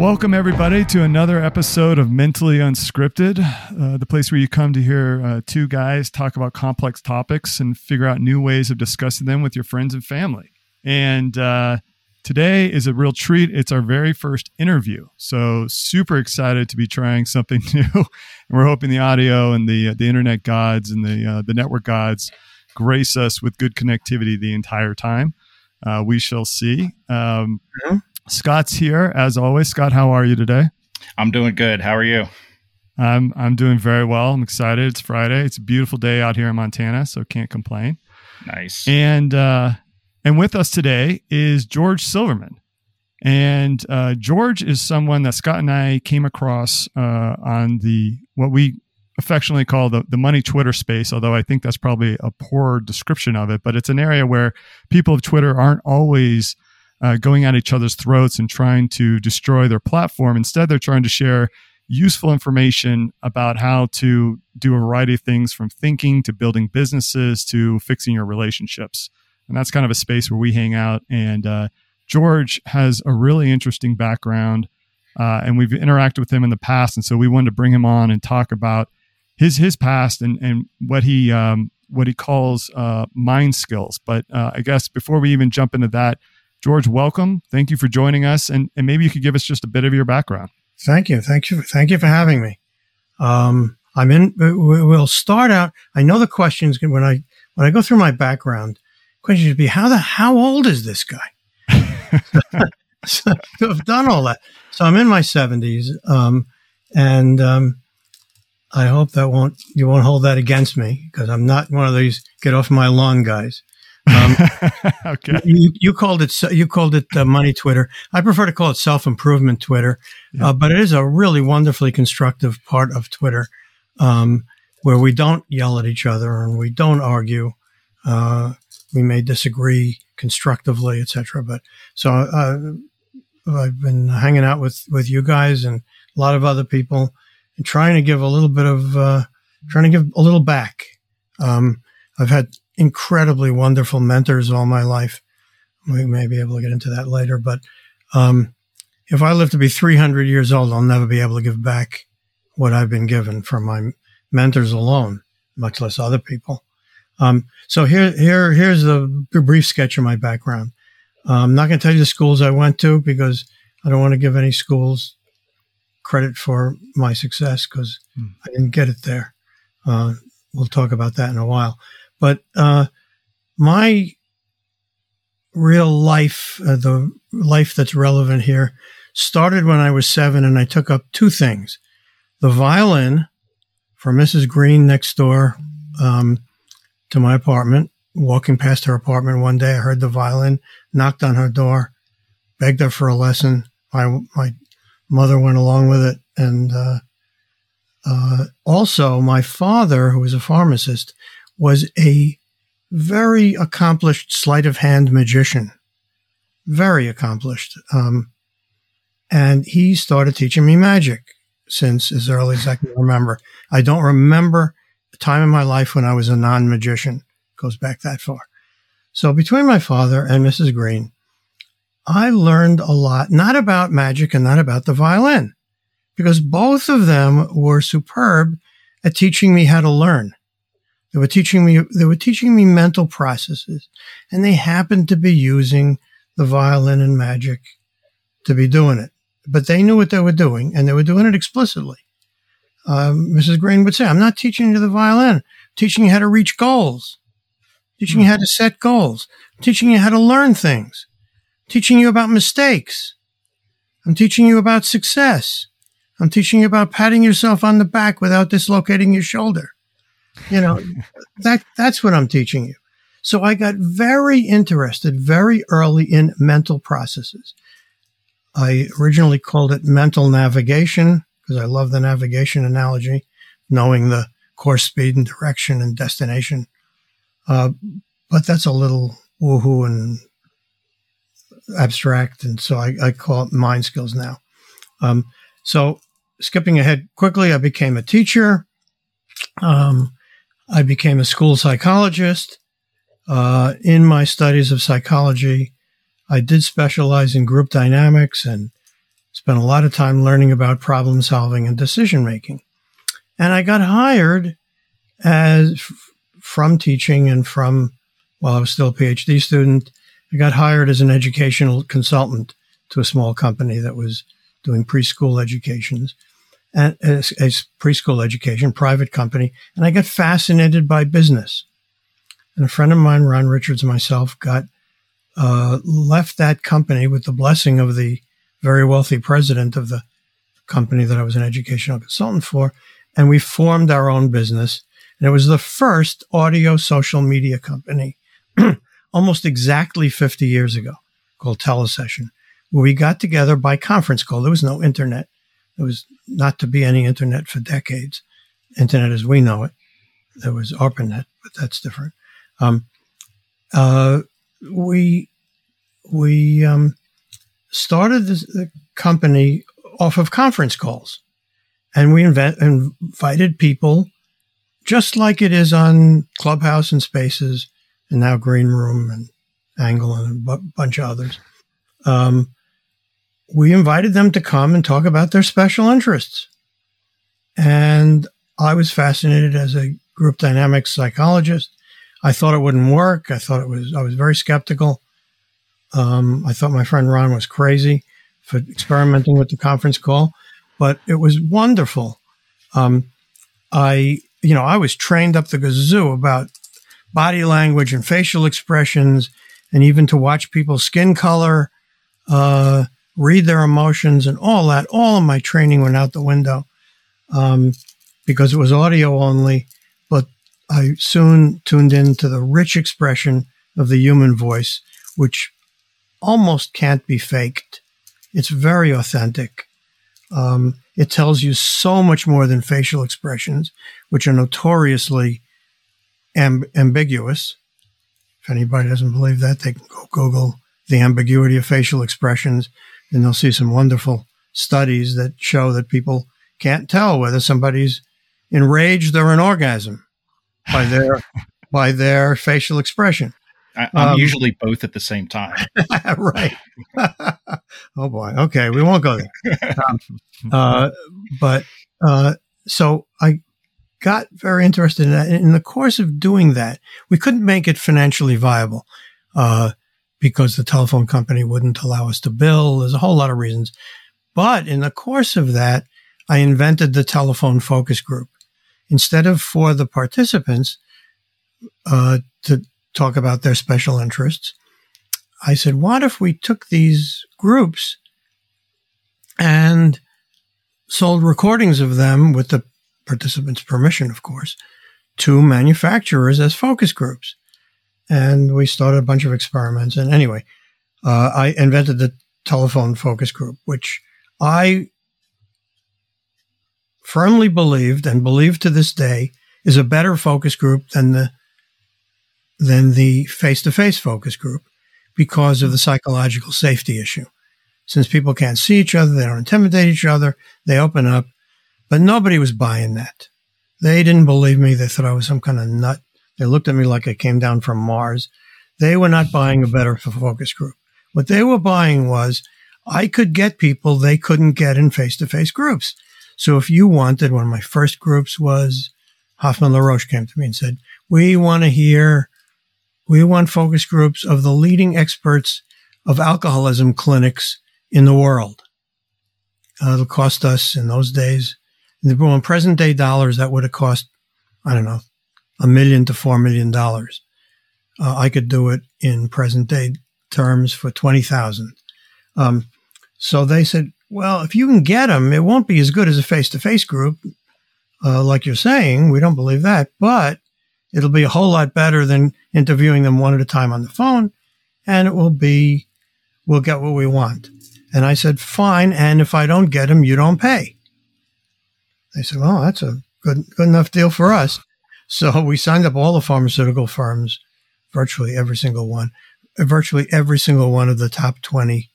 Welcome everybody to another episode of Mentally Unscripted, uh, the place where you come to hear uh, two guys talk about complex topics and figure out new ways of discussing them with your friends and family. And uh, today is a real treat. It's our very first interview. So, super excited to be trying something new. and we're hoping the audio and the, uh, the internet gods and the, uh, the network gods grace us with good connectivity the entire time. Uh, we shall see. Um, mm-hmm. Scott's here as always. Scott, how are you today? I'm doing good. How are you? I'm I'm doing very well. I'm excited. It's Friday. It's a beautiful day out here in Montana, so can't complain. Nice. And uh, and with us today is George Silverman. And uh, George is someone that Scott and I came across uh, on the what we affectionately call the, the money Twitter space, although I think that's probably a poor description of it. But it's an area where people of Twitter aren't always uh, going at each other's throats and trying to destroy their platform. Instead, they're trying to share useful information about how to do a variety of things from thinking to building businesses to fixing your relationships. And that's kind of a space where we hang out. And uh, George has a really interesting background. Uh, and we've interacted with him in the past, and so we wanted to bring him on and talk about his his past and and what he um, what he calls uh, mind skills. But uh, I guess before we even jump into that, George, welcome. Thank you for joining us, and and maybe you could give us just a bit of your background. Thank you, thank you, thank you for having me. Um, I'm in. We'll start out. I know the questions when I when I go through my background. Question should be how the how old is this guy? so I've done all that. So I'm in my 70s, um, and um, I hope that won't you won't hold that against me because I'm not one of these get off my lawn guys. Um, okay. You, you, called it you called it uh, money Twitter. I prefer to call it self improvement Twitter, yeah. uh, but it is a really wonderfully constructive part of Twitter um, where we don't yell at each other and we don't argue. Uh, we may disagree constructively, etc. But so uh, I've been hanging out with with you guys and a lot of other people and trying to give a little bit of, uh, trying to give a little back. Um, I've had incredibly wonderful mentors all my life. We may be able to get into that later, but, um, if I live to be 300 years old, I'll never be able to give back what I've been given from my mentors alone, much less other people. Um, so here, here, here's a brief sketch of my background. Uh, I'm not going to tell you the schools I went to because I don't want to give any schools credit for my success because hmm. I didn't get it there. Uh, we'll talk about that in a while. But uh, my real life, uh, the life that's relevant here, started when I was seven, and I took up two things: the violin for Mrs. Green next door um, to my apartment. Walking past her apartment one day, I heard the violin, knocked on her door, begged her for a lesson. My my mother went along with it. And uh, uh, also, my father, who was a pharmacist, was a very accomplished sleight of hand magician, very accomplished. Um, and he started teaching me magic since as early as I can remember. I don't remember a time in my life when I was a non magician. Goes back that far. So between my father and Mrs. Green, I learned a lot, not about magic and not about the violin, because both of them were superb at teaching me how to learn. They were teaching me, they were teaching me mental processes and they happened to be using the violin and magic to be doing it. But they knew what they were doing and they were doing it explicitly. Um, Mrs. Green would say, I'm not teaching you the violin, I'm teaching you how to reach goals, teaching you how to set goals, I'm teaching you how to learn things teaching you about mistakes. I'm teaching you about success. I'm teaching you about patting yourself on the back without dislocating your shoulder. You know, that, that's what I'm teaching you. So I got very interested very early in mental processes. I originally called it mental navigation because I love the navigation analogy, knowing the course, speed, and direction and destination. Uh, but that's a little woohoo and abstract, and so I, I call it mind skills now. Um, so skipping ahead quickly, I became a teacher. Um, I became a school psychologist. Uh, in my studies of psychology, I did specialize in group dynamics and spent a lot of time learning about problem solving and decision making. And I got hired as from teaching and from while I was still a PhD student, I got hired as an educational consultant to a small company that was doing preschool educations as, as preschool education, private company. And I got fascinated by business. And a friend of mine, Ron Richards, and myself got uh, left that company with the blessing of the very wealthy president of the company that I was an educational consultant for. And we formed our own business. And it was the first audio social media company almost exactly 50 years ago called Telesession, where we got together by conference call. There was no internet. There was not to be any internet for decades. Internet as we know it. There was ARPANET, but that's different. Um, uh, we we um, started this, the company off of conference calls, and we invent, invited people, just like it is on Clubhouse and Spaces, and now Green Room and Angle and a b- bunch of others. Um, we invited them to come and talk about their special interests. And I was fascinated as a group dynamics psychologist. I thought it wouldn't work. I thought it was, I was very skeptical. Um, I thought my friend Ron was crazy for experimenting with the conference call, but it was wonderful. Um, I, you know, I was trained up the gazoo about body language and facial expressions, and even to watch people's skin color, uh, read their emotions, and all that. All of my training went out the window um, because it was audio only. But I soon tuned into the rich expression of the human voice, which almost can't be faked. It's very authentic. Um, it tells you so much more than facial expressions, which are notoriously amb- ambiguous. If anybody doesn't believe that, they can go Google the ambiguity of facial expressions and they'll see some wonderful studies that show that people can't tell whether somebody's enraged or in orgasm by their by their facial expression. I, am um, usually both at the same time. right. oh boy. Okay, we won't go there. Um, uh, but uh, so I got very interested in that. In the course of doing that, we couldn't make it financially viable uh, because the telephone company wouldn't allow us to bill. There's a whole lot of reasons. But in the course of that, I invented the telephone focus group. Instead of for the participants uh, to talk about their special interests, I said, what if we took these groups and sold recordings of them with the participants' permission, of course, to manufacturers as focus groups. And we started a bunch of experiments. And anyway, uh, I invented the telephone focus group, which I firmly believed and believe to this day is a better focus group than the than the face-to-face focus group because of the psychological safety issue. Since people can't see each other, they don't intimidate each other, they open up, but nobody was buying that. They didn't believe me. They thought I was some kind of nut. They looked at me like I came down from Mars. They were not buying a better focus group. What they were buying was I could get people they couldn't get in face to face groups. So if you wanted, one of my first groups was Hoffman LaRoche came to me and said, we want to hear, we want focus groups of the leading experts of alcoholism clinics in the world. Uh, it'll cost us in those days in present day dollars, that would have cost, I don't know, a million to four million dollars. Uh, I could do it in present day terms for 20,000. Um, so they said, well, if you can get them, it won't be as good as a face to face group. Uh, like you're saying, we don't believe that, but it'll be a whole lot better than interviewing them one at a time on the phone. And it will be, we'll get what we want. And I said, fine. And if I don't get them, you don't pay. They said, well, that's a good, good enough deal for us. So we signed up all the pharmaceutical firms, virtually every single one, virtually every single one of the top 20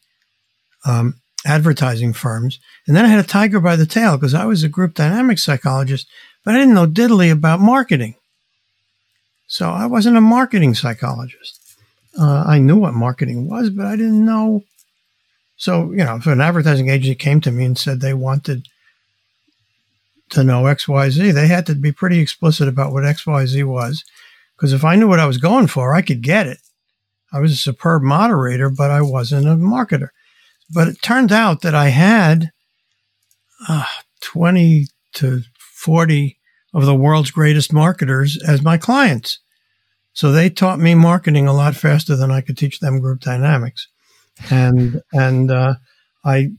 um, advertising firms. And then I had a tiger by the tail because I was a group dynamic psychologist, but I didn't know diddly about marketing. So I wasn't a marketing psychologist. Uh, I knew what marketing was, but I didn't know So, you know, if an advertising agency came to me and said they wanted to know XYZ, they had to be pretty explicit about what XYZ was. Because if I knew what I was going for, I could get it. I was a superb moderator, but I wasn't a marketer. But it turned out that I had uh, 20 to 40 of the world's greatest marketers as my clients. So they taught me marketing a lot faster than I could teach them group dynamics. And, and, uh, I,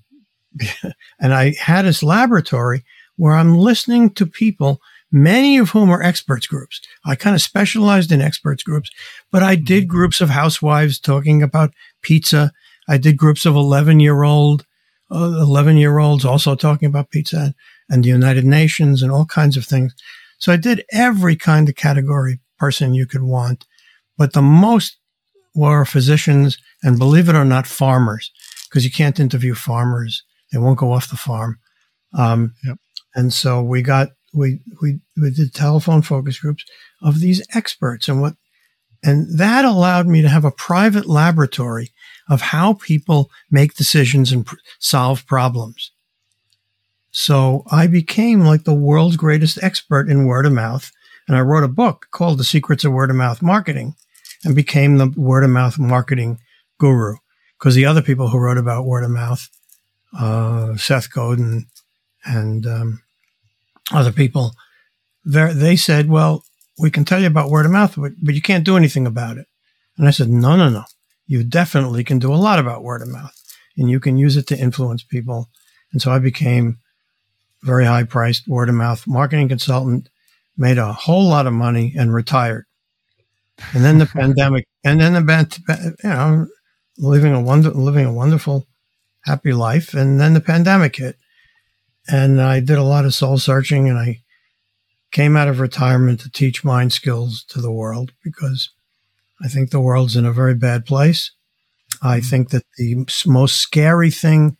and I had this laboratory where I'm listening to people, many of whom are experts groups. I kind of specialized in experts groups, but I did mm-hmm. groups of housewives talking about pizza. I did groups of 11 year old, uh, 11 year olds also talking about pizza and the United Nations and all kinds of things. So I did every kind of category person you could want, but the most were physicians and believe it or not, farmers, because you can't interview farmers. They won't go off the farm. Um, yep. And so we got, we, we, we did telephone focus groups of these experts and what, and that allowed me to have a private laboratory of how people make decisions and pr- solve problems. So I became like the world's greatest expert in word of mouth. And I wrote a book called The Secrets of Word of Mouth Marketing and became the word of mouth marketing guru. Because the other people who wrote about word of mouth, uh, Seth Godin and um, other people, they said, well, we can tell you about word of mouth, but, but you can't do anything about it. And I said, no, no, no. You definitely can do a lot about word of mouth and you can use it to influence people. And so I became very high priced word of mouth marketing consultant, made a whole lot of money and retired. And then the pandemic, and then the, you know, living a wonder, living a wonderful, happy life. And then the pandemic hit and I did a lot of soul searching and I came out of retirement to teach mind skills to the world because I think the world's in a very bad place. I mm-hmm. think that the most scary thing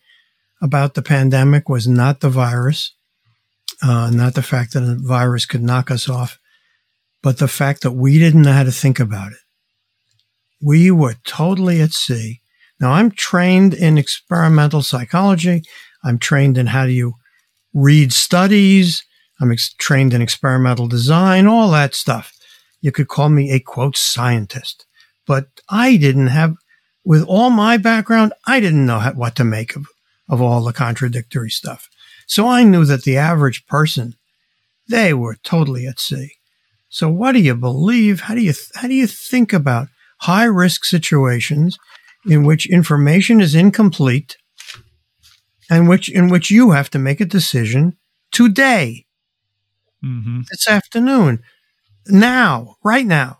about the pandemic was not the virus, uh, not the fact that a virus could knock us off, but the fact that we didn't know how to think about it. We were totally at sea. Now, I'm trained in experimental psychology. I'm trained in how do you read studies. I'm ex- trained in experimental design, all that stuff. You could call me a quote scientist, but I didn't have, with all my background, I didn't know how, what to make of, of all the contradictory stuff. So I knew that the average person, they were totally at sea. So what do you believe? How do you, how do you think about high risk situations in which information is incomplete and which, in which you have to make a decision today, mm-hmm. this afternoon, now, right now?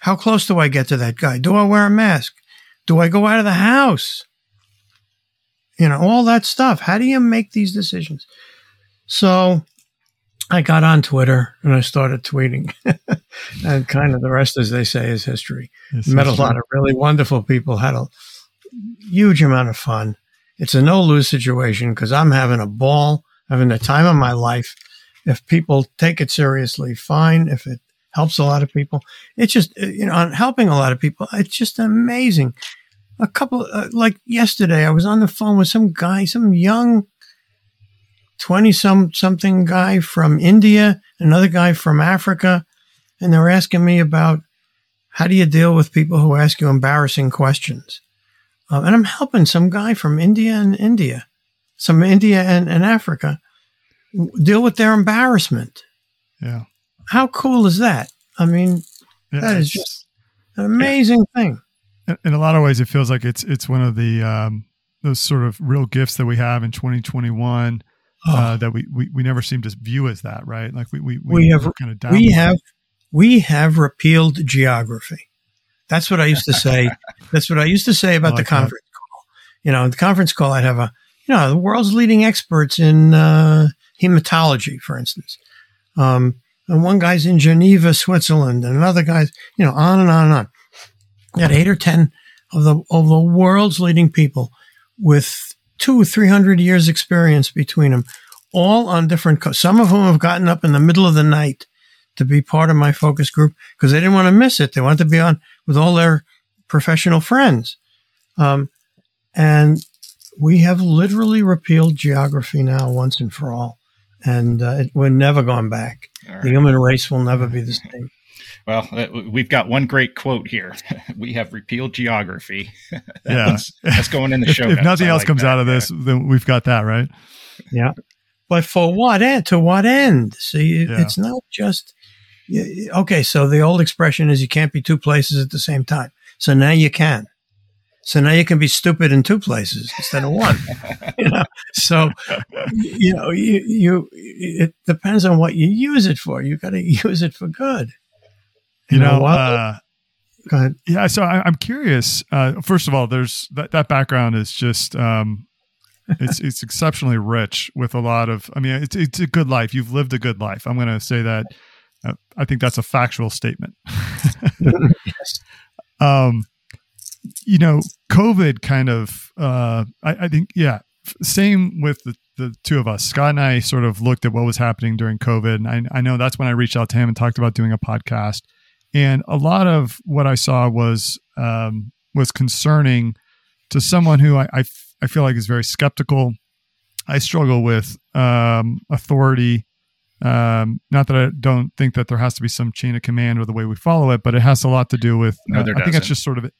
How close do I get to that guy? Do I wear a mask? Do I go out of the house? You know, all that stuff. How do you make these decisions? So I got on Twitter and I started tweeting. and kind of the rest, as they say, is history. It's Met a lot of really wonderful people, had a huge amount of fun. It's a no lose situation because I'm having a ball, having the time of my life. If people take it seriously, fine. If it helps a lot of people, it's just, you know, helping a lot of people. It's just amazing a couple uh, like yesterday i was on the phone with some guy some young 20 some something guy from india another guy from africa and they were asking me about how do you deal with people who ask you embarrassing questions uh, and i'm helping some guy from india and india some india and, and africa deal with their embarrassment yeah how cool is that i mean yeah, that is just an amazing yeah. thing in a lot of ways, it feels like it's it's one of the um, those sort of real gifts that we have in 2021 oh. uh, that we, we we never seem to view as that, right? Like we we, we, we have kind of we have we have repealed geography. That's what I used to say. That's what I used to say about like the conference call. You know, the conference call, I'd have a you know the world's leading experts in uh, hematology, for instance. Um, and one guy's in Geneva, Switzerland, and another guy's, you know, on and on and on You got eight or 10 of the, of the world's leading people with two, 300 years experience between them, all on different, co- some of whom have gotten up in the middle of the night to be part of my focus group because they didn't want to miss it. They wanted to be on with all their professional friends. Um, and we have literally repealed geography now once and for all, and uh, it, we're never going back. Right. The human race will never be the same. Well, uh, we've got one great quote here. we have repealed geography. that yeah, that's going in the show. if, if nothing else like comes that, out of this, yeah. then we've got that right. Yeah, but for what end? To what end? See, yeah. it's not just okay. So the old expression is you can't be two places at the same time. So now you can. So now you can be stupid in two places instead of one. you know, so you know, you, you it depends on what you use it for. You got to use it for good. You, you know, know uh, go ahead. Yeah, so I, am curious. Uh, first of all, there's that that background is just um, it's it's exceptionally rich with a lot of. I mean, it's it's a good life. You've lived a good life. I'm going to say that. I think that's a factual statement. yes. Um, you know, COVID kind of, uh, I, I think, yeah, same with the, the two of us. Scott and I sort of looked at what was happening during COVID. And I, I know that's when I reached out to him and talked about doing a podcast. And a lot of what I saw was, um, was concerning to someone who I, I, I feel like is very skeptical. I struggle with um, authority. Um, not that I don't think that there has to be some chain of command or the way we follow it, but it has a lot to do with. No, uh, I think it's just sort of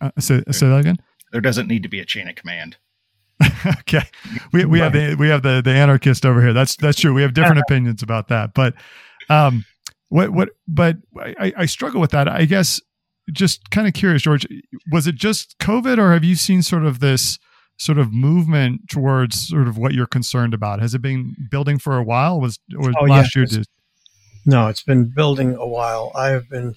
uh, say, say that again. There doesn't need to be a chain of command. okay, we we have the we have the the anarchist over here. That's that's true. We have different opinions about that, but um, what what? But I, I struggle with that. I guess just kind of curious, George. Was it just COVID, or have you seen sort of this? Sort of movement towards sort of what you're concerned about? Has it been building for a while? Was or oh, last year? Did... No, it's been building a while. I have been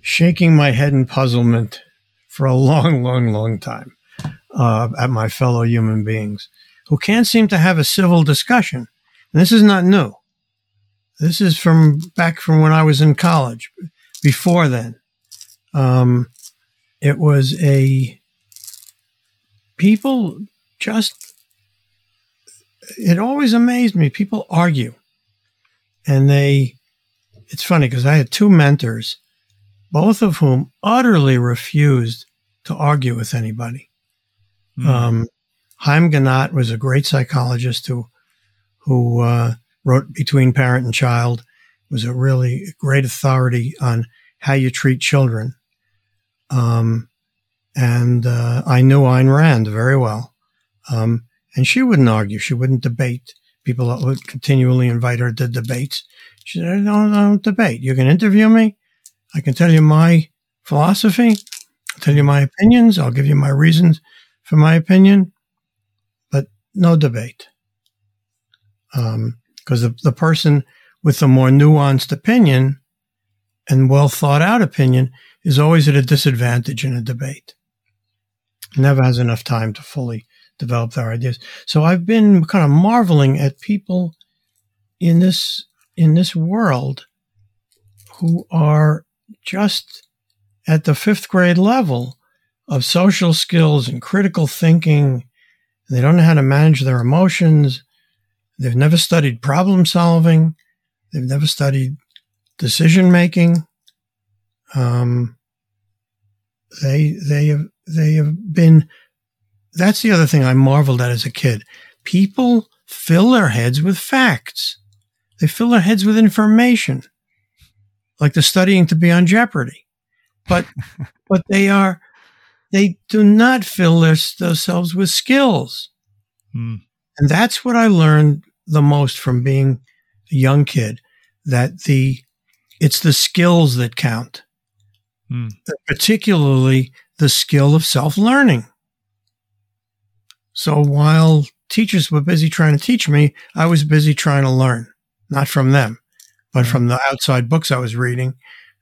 shaking my head in puzzlement for a long, long, long time uh, at my fellow human beings who can't seem to have a civil discussion. And this is not new. This is from back from when I was in college. Before then, um, it was a people just. It always amazed me. People argue, and they. It's funny because I had two mentors both of whom utterly refused to argue with anybody. Mm. Um, Haim Ginott was a great psychologist who who uh, wrote Between Parent and Child, was a really great authority on how you treat children. Um, and uh, I knew Ayn Rand very well. Um, and she wouldn't argue. She wouldn't debate. People would continually invite her to debates. She said, I don't, I don't debate. You can interview me. I can tell you my philosophy, I'll tell you my opinions, I'll give you my reasons for my opinion, but no debate. Because um, the, the person with the more nuanced opinion and well thought out opinion is always at a disadvantage in a debate. Never has enough time to fully develop their ideas. So I've been kind of marveling at people in this in this world who are just at the fifth grade level of social skills and critical thinking. They don't know how to manage their emotions. They've never studied problem solving. They've never studied decision making. Um, they they have they have been. That's the other thing I marveled at as a kid. People fill their heads with facts. They fill their heads with information like the studying to be on Jeopardy. But, but they are, they do not fill their, themselves with skills. Hmm. And that's what I learned the most from being a young kid that the, it's the skills that count, hmm. particularly the skill of self learning. So while teachers were busy trying to teach me, I was busy trying to learn, not from them but from the outside books I was reading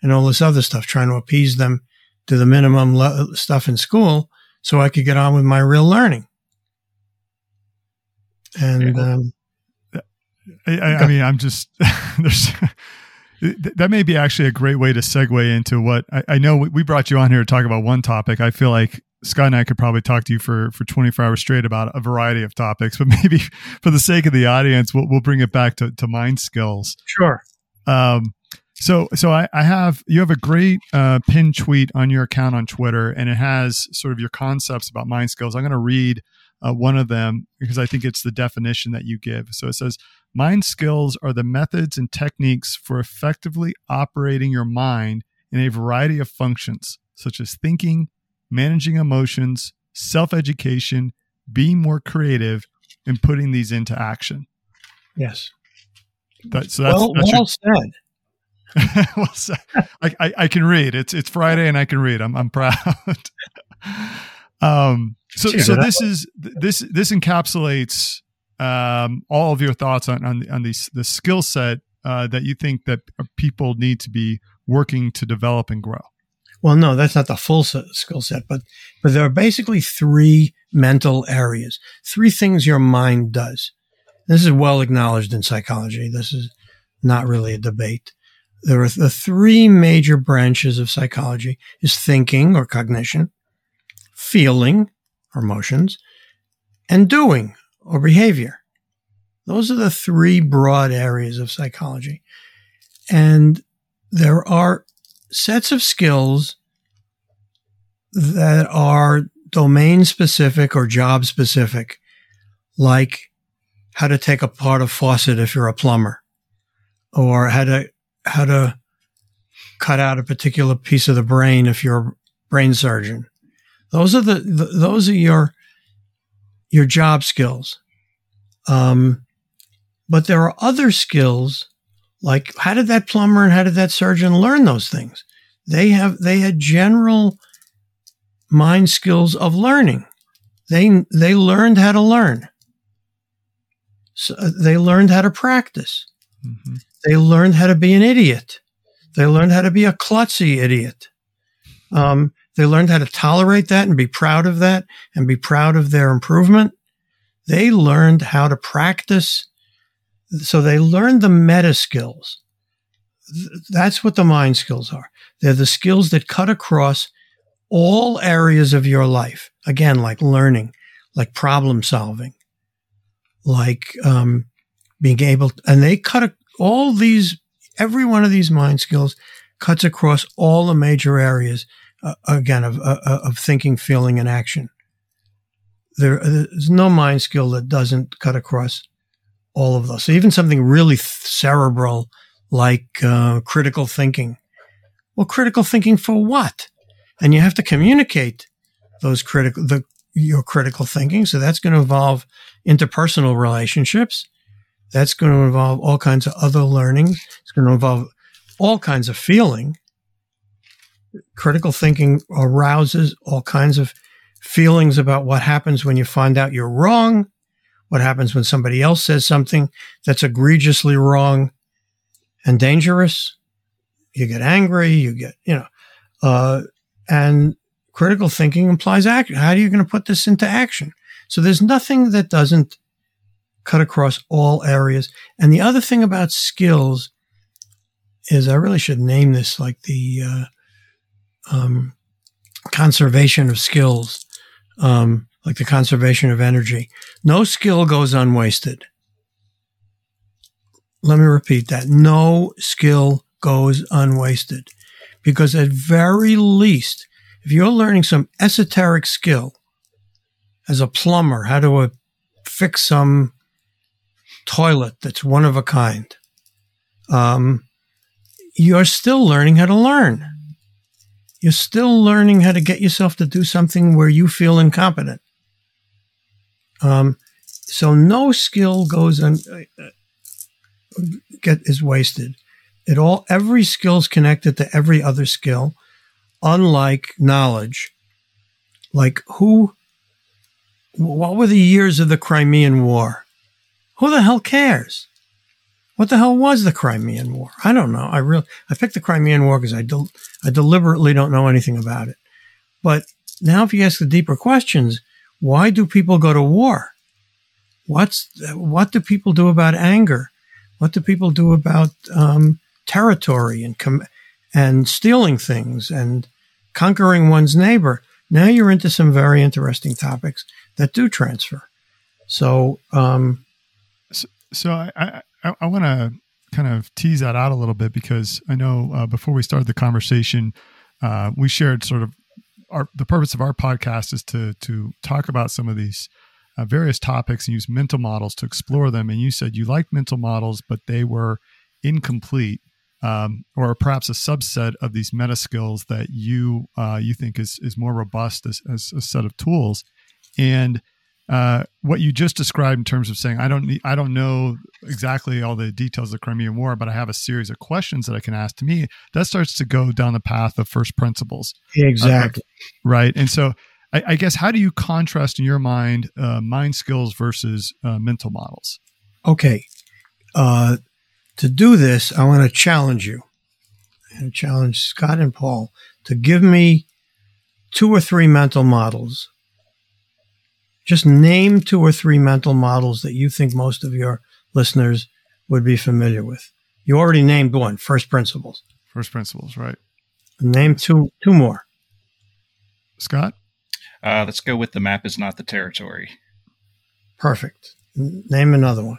and all this other stuff, trying to appease them to the minimum le- stuff in school so I could get on with my real learning. And, um, I, I, mean, I'm just, there's, that may be actually a great way to segue into what I, I know we brought you on here to talk about one topic. I feel like Scott and I could probably talk to you for for 24 hours straight about a variety of topics, but maybe for the sake of the audience, we'll, we'll bring it back to, to mind skills. Sure. Um, So, so I, I have you have a great uh, pin tweet on your account on Twitter, and it has sort of your concepts about mind skills. I'm going to read uh, one of them because I think it's the definition that you give. So it says, "Mind skills are the methods and techniques for effectively operating your mind in a variety of functions, such as thinking, managing emotions, self-education, being more creative, and putting these into action." Yes. That, so that's, well, that's well your, said. well, so I, I, I can read. It's it's Friday and I can read. I'm I'm proud. um. So so this is this this encapsulates um all of your thoughts on on on these the skill set uh, that you think that people need to be working to develop and grow. Well, no, that's not the full skill set, but but there are basically three mental areas, three things your mind does. This is well acknowledged in psychology. This is not really a debate. There are the three major branches of psychology is thinking or cognition, feeling or emotions, and doing or behavior. Those are the three broad areas of psychology. And there are sets of skills that are domain specific or job specific, like how to take apart a faucet if you're a plumber, or how to how to cut out a particular piece of the brain if you're a brain surgeon. Those are the, the those are your your job skills. Um, but there are other skills like how did that plumber and how did that surgeon learn those things? They have they had general mind skills of learning. They they learned how to learn. So uh, they learned how to practice. Mm-hmm. They learned how to be an idiot. They learned how to be a klutzy idiot. Um, they learned how to tolerate that and be proud of that and be proud of their improvement. They learned how to practice. So they learned the meta skills. That's what the mind skills are. They're the skills that cut across all areas of your life. Again, like learning, like problem solving, like um, being able, to, and they cut all these, every one of these mind skills cuts across all the major areas, uh, again, of, uh, of thinking, feeling, and action. There, there's no mind skill that doesn't cut across all of those. So even something really cerebral like uh, critical thinking. Well, critical thinking for what? And you have to communicate those critical, the, your critical thinking. So that's going to involve interpersonal relationships. That's going to involve all kinds of other learning. It's going to involve all kinds of feeling. Critical thinking arouses all kinds of feelings about what happens when you find out you're wrong, what happens when somebody else says something that's egregiously wrong and dangerous. You get angry, you get, you know, uh, and critical thinking implies action. How are you going to put this into action? So there's nothing that doesn't cut across all areas. And the other thing about skills is I really should name this like the uh, um, conservation of skills, um, like the conservation of energy. No skill goes unwasted. Let me repeat that. No skill goes unwasted because at very least, if you're learning some esoteric skill as a plumber, how to uh, fix some toilet that's one of a kind, um, you're still learning how to learn. You're still learning how to get yourself to do something where you feel incompetent. Um, so no skill goes un, uh, get is wasted. It all every skill is connected to every other skill, unlike knowledge. Like who? What were the years of the Crimean War? Who the hell cares? What the hell was the Crimean War? I don't know. I really I picked the Crimean War because I del- I deliberately don't know anything about it. But now, if you ask the deeper questions, why do people go to war? What's what do people do about anger? What do people do about um, territory and com- and stealing things and conquering one's neighbor? Now you're into some very interesting topics that do transfer. So, um, so, so I I, I want to kind of tease that out a little bit because I know uh, before we started the conversation, uh, we shared sort of our the purpose of our podcast is to to talk about some of these uh, various topics and use mental models to explore them. And you said you liked mental models, but they were incomplete. Um, or perhaps a subset of these meta skills that you uh, you think is is more robust as, as a set of tools, and uh, what you just described in terms of saying I don't need, I don't know exactly all the details of the Crimean War, but I have a series of questions that I can ask to me. That starts to go down the path of first principles, exactly, uh, right? And so, I, I, guess how do you contrast in your mind uh, mind skills versus uh, mental models? Okay, uh, to do this, I want to challenge you and challenge Scott and Paul to give me two or three mental models just name two or three mental models that you think most of your listeners would be familiar with. You already named one, first principles. First principles, right. Name two two more. Scott? Uh, let's go with the map is not the territory. Perfect. name another one.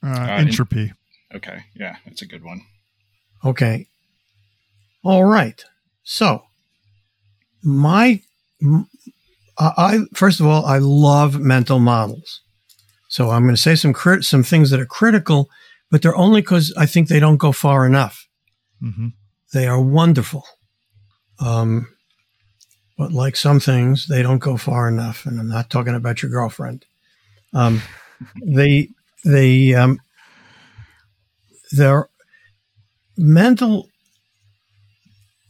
Uh, uh, entropy. In- okay, yeah, that's a good one. Okay. All right. So, my I first of all, I love mental models. So I'm going to say some crit- some things that are critical, but they're only because I think they don't go far enough. Mm-hmm. They are wonderful, um, but like some things, they don't go far enough. And I'm not talking about your girlfriend. Um, they they um, mental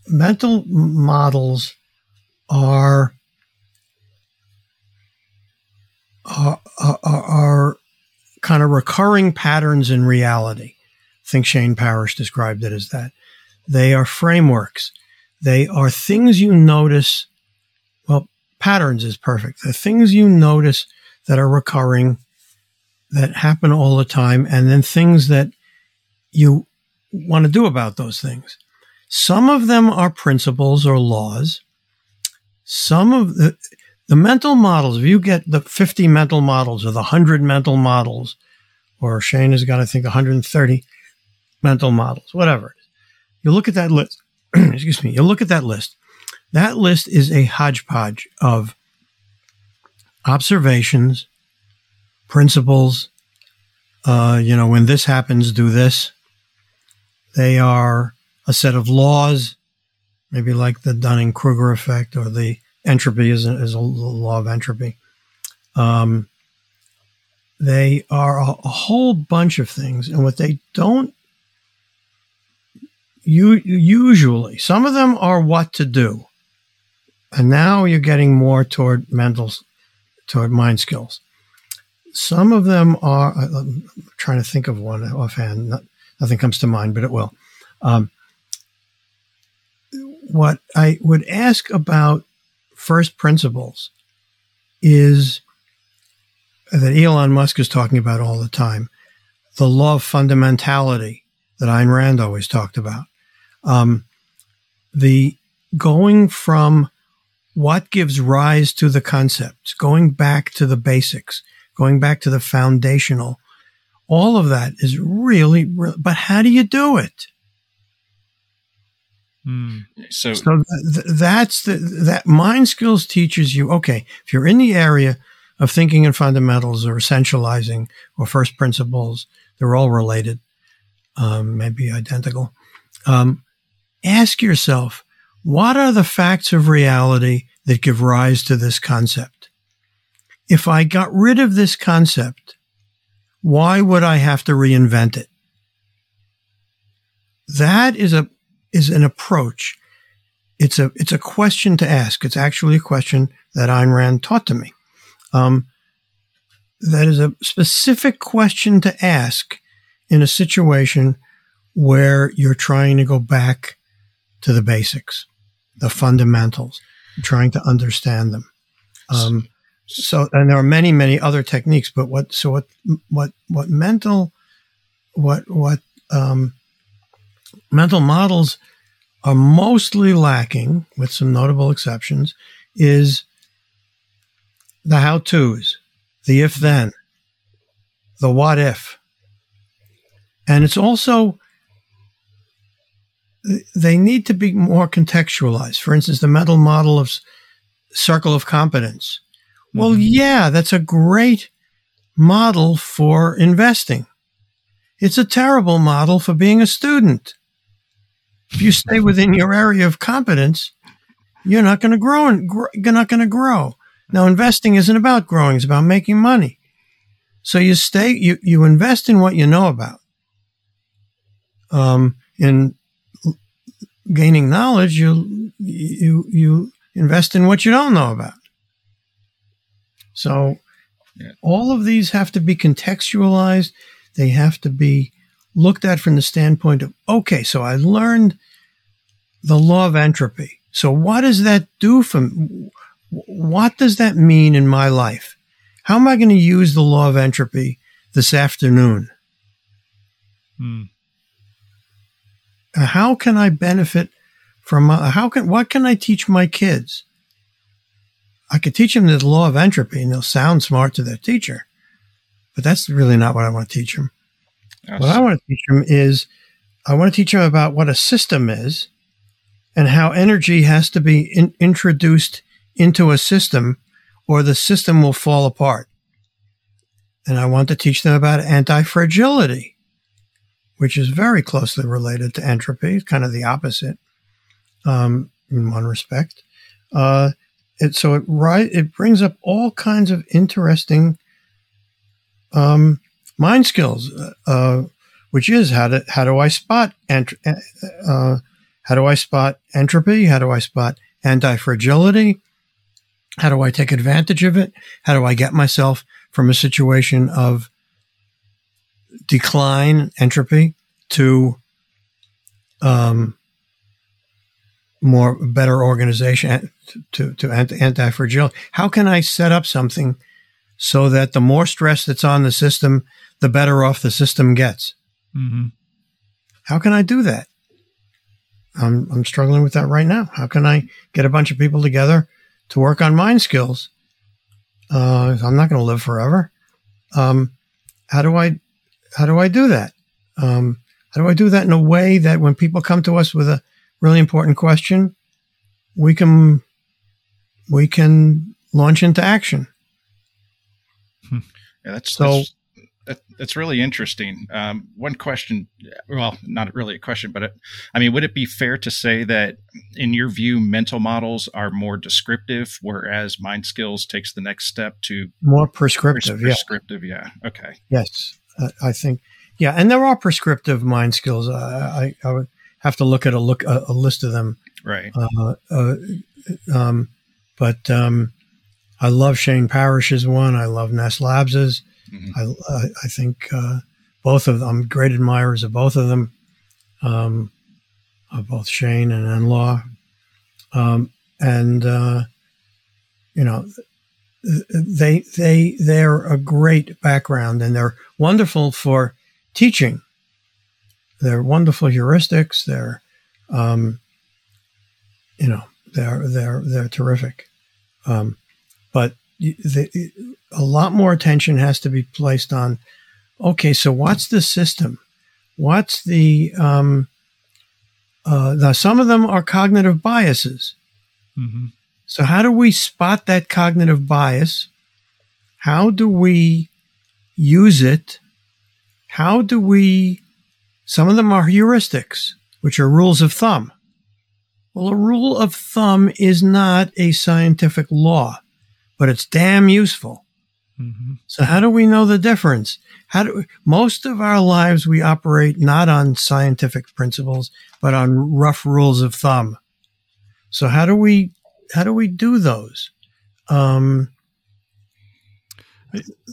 mental models are are, are, are kind of recurring patterns in reality. I think Shane Parrish described it as that. They are frameworks. They are things you notice. Well, patterns is perfect. The things you notice that are recurring, that happen all the time, and then things that you want to do about those things. Some of them are principles or laws. Some of the, the mental models, if you get the 50 mental models or the 100 mental models, or Shane has got, I think, 130 mental models, whatever. You look at that list, excuse me, you look at that list. That list is a hodgepodge of observations, principles. Uh, you know, when this happens, do this. They are a set of laws, maybe like the Dunning Kruger effect or the entropy is a, is a law of entropy. Um, they are a, a, whole bunch of things, and what they don't you usually some of them are what to do, and now you're getting more toward mental, toward mind skills. Some of them are. I'm trying to think of one offhand. Not, nothing comes to mind, but it will. Um, what I would ask about first principles is that Elon Musk is talking about all the time. The law of fundamentality that Ayn Rand always talked about. Um, the going from what gives rise to the concepts, going back to the basics, going back to the foundational, all of that is really, but how do you do it? Mm. So, so th- that's the that mind skills teaches you. Okay, if you're in the area of thinking and fundamentals or essentializing or first principles, they're all related, um, maybe identical. Um, ask yourself, what are the facts of reality that give rise to this concept? If I got rid of this concept, why would I have to reinvent it? That is a is an approach. It's a it's a question to ask. It's actually a question that Ayn Rand taught to me. Um, that is a specific question to ask in a situation where you're trying to go back to the basics, the fundamentals, trying to understand them. Um, so, and there are many, many other techniques, but what, so what, what, what mental, what, what, um, mental models are mostly lacking, with some notable exceptions, is the how to's, the if then, the what if. And it's also, they need to be more contextualized. For instance, the mental model of circle of competence. Well, Mhm. yeah, that's a great model for investing. It's a terrible model for being a student. If you stay within your area of competence, you're not going to grow and gr- you're not going to grow. Now, investing isn't about growing; it's about making money. So you stay, you you invest in what you know about. Um, in gaining knowledge, you you you invest in what you don't know about. So, all of these have to be contextualized. They have to be looked at from the standpoint of okay, so I learned the law of entropy. So, what does that do for me? What does that mean in my life? How am I going to use the law of entropy this afternoon? Hmm. Uh, How can I benefit from? Uh, how can what can I teach my kids? I could teach them the law of entropy, and they'll sound smart to their teacher, but that's really not what I want to teach them. What I want to teach them is, I want to teach them about what a system is, and how energy has to be in, introduced into a system, or the system will fall apart. And I want to teach them about anti-fragility which is very closely related to entropy, It's kind of the opposite um, in one respect. Uh, it, so it right it brings up all kinds of interesting um, mind skills, uh, which is how how do I spot ent- uh, how do I spot entropy? How do I spot anti fragility? How do I take advantage of it? How do I get myself from a situation of decline, entropy, to um, more better organization, to, to anti fragility. How can I set up something so that the more stress that's on the system, the better off the system gets? hmm How can I do that? I'm, I'm struggling with that right now. How can I get a bunch of people together to work on mind skills? Uh, I'm not going to live forever. Um, how do I, how do I do that? Um, how do I do that in a way that when people come to us with a really important question, we can, we can launch into action. Yeah, that's So- that's, that, that's really interesting. Um, one question, well, not really a question, but it, I mean, would it be fair to say that, in your view, mental models are more descriptive, whereas mind skills takes the next step to More pres- prescriptive. Yeah. prescriptive? Yeah. Okay. Yes, I- I think. Yeah, and there are prescriptive mind skills. I, I, I would have to look at a look a, a list of them. Right. Uh, uh, um, but um, I love Shane Parrish's one. I love Ness Labs's. Mhm. I, I, think uh, both of them. I'm great admirers of both of them. Um, of both Shane and Anne-Laure. Um, and uh, you know, they they they're a great background and they're wonderful for teaching. They're wonderful heuristics. They're, um, you know, they're they're they're terrific. Um, but the, a lot more attention has to be placed on. Okay, so what's the system? What's the um, uh, now? Some of them are cognitive biases. hmm So, how do we spot that cognitive bias? How do we use it? How do we? Some of them are heuristics, which are rules of thumb. Well, a rule of thumb is not a scientific law, but it's damn useful. hmm So, how do we know the difference? How do most of our lives we operate not on scientific principles, but on rough rules of thumb. So, how do we how do we do those? Um,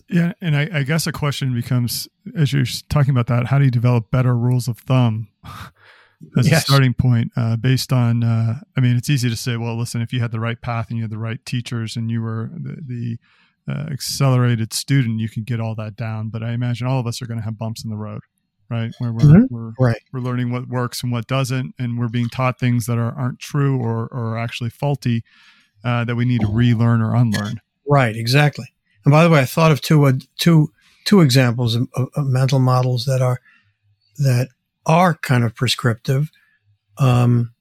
Yeah, and I, I guess a question becomes as you're talking about that, how do you develop better rules of thumb as a starting point? Uh, based on, uh, I mean, it's easy to say, well, listen, if you had the right path and you had the right teachers and you were the, the uh, accelerated student, you can get all that down. But I imagine all of us are going to have bumps in the road, right? Where we're Mhm. we're right. we're learning what works and what doesn't, and we're being taught things that are aren't true or or are actually faulty uh, that we need to relearn or unlearn. Right, exactly. And by the way, I thought of two uh, two two examples of, of mental models that are that are kind of prescriptive. Um,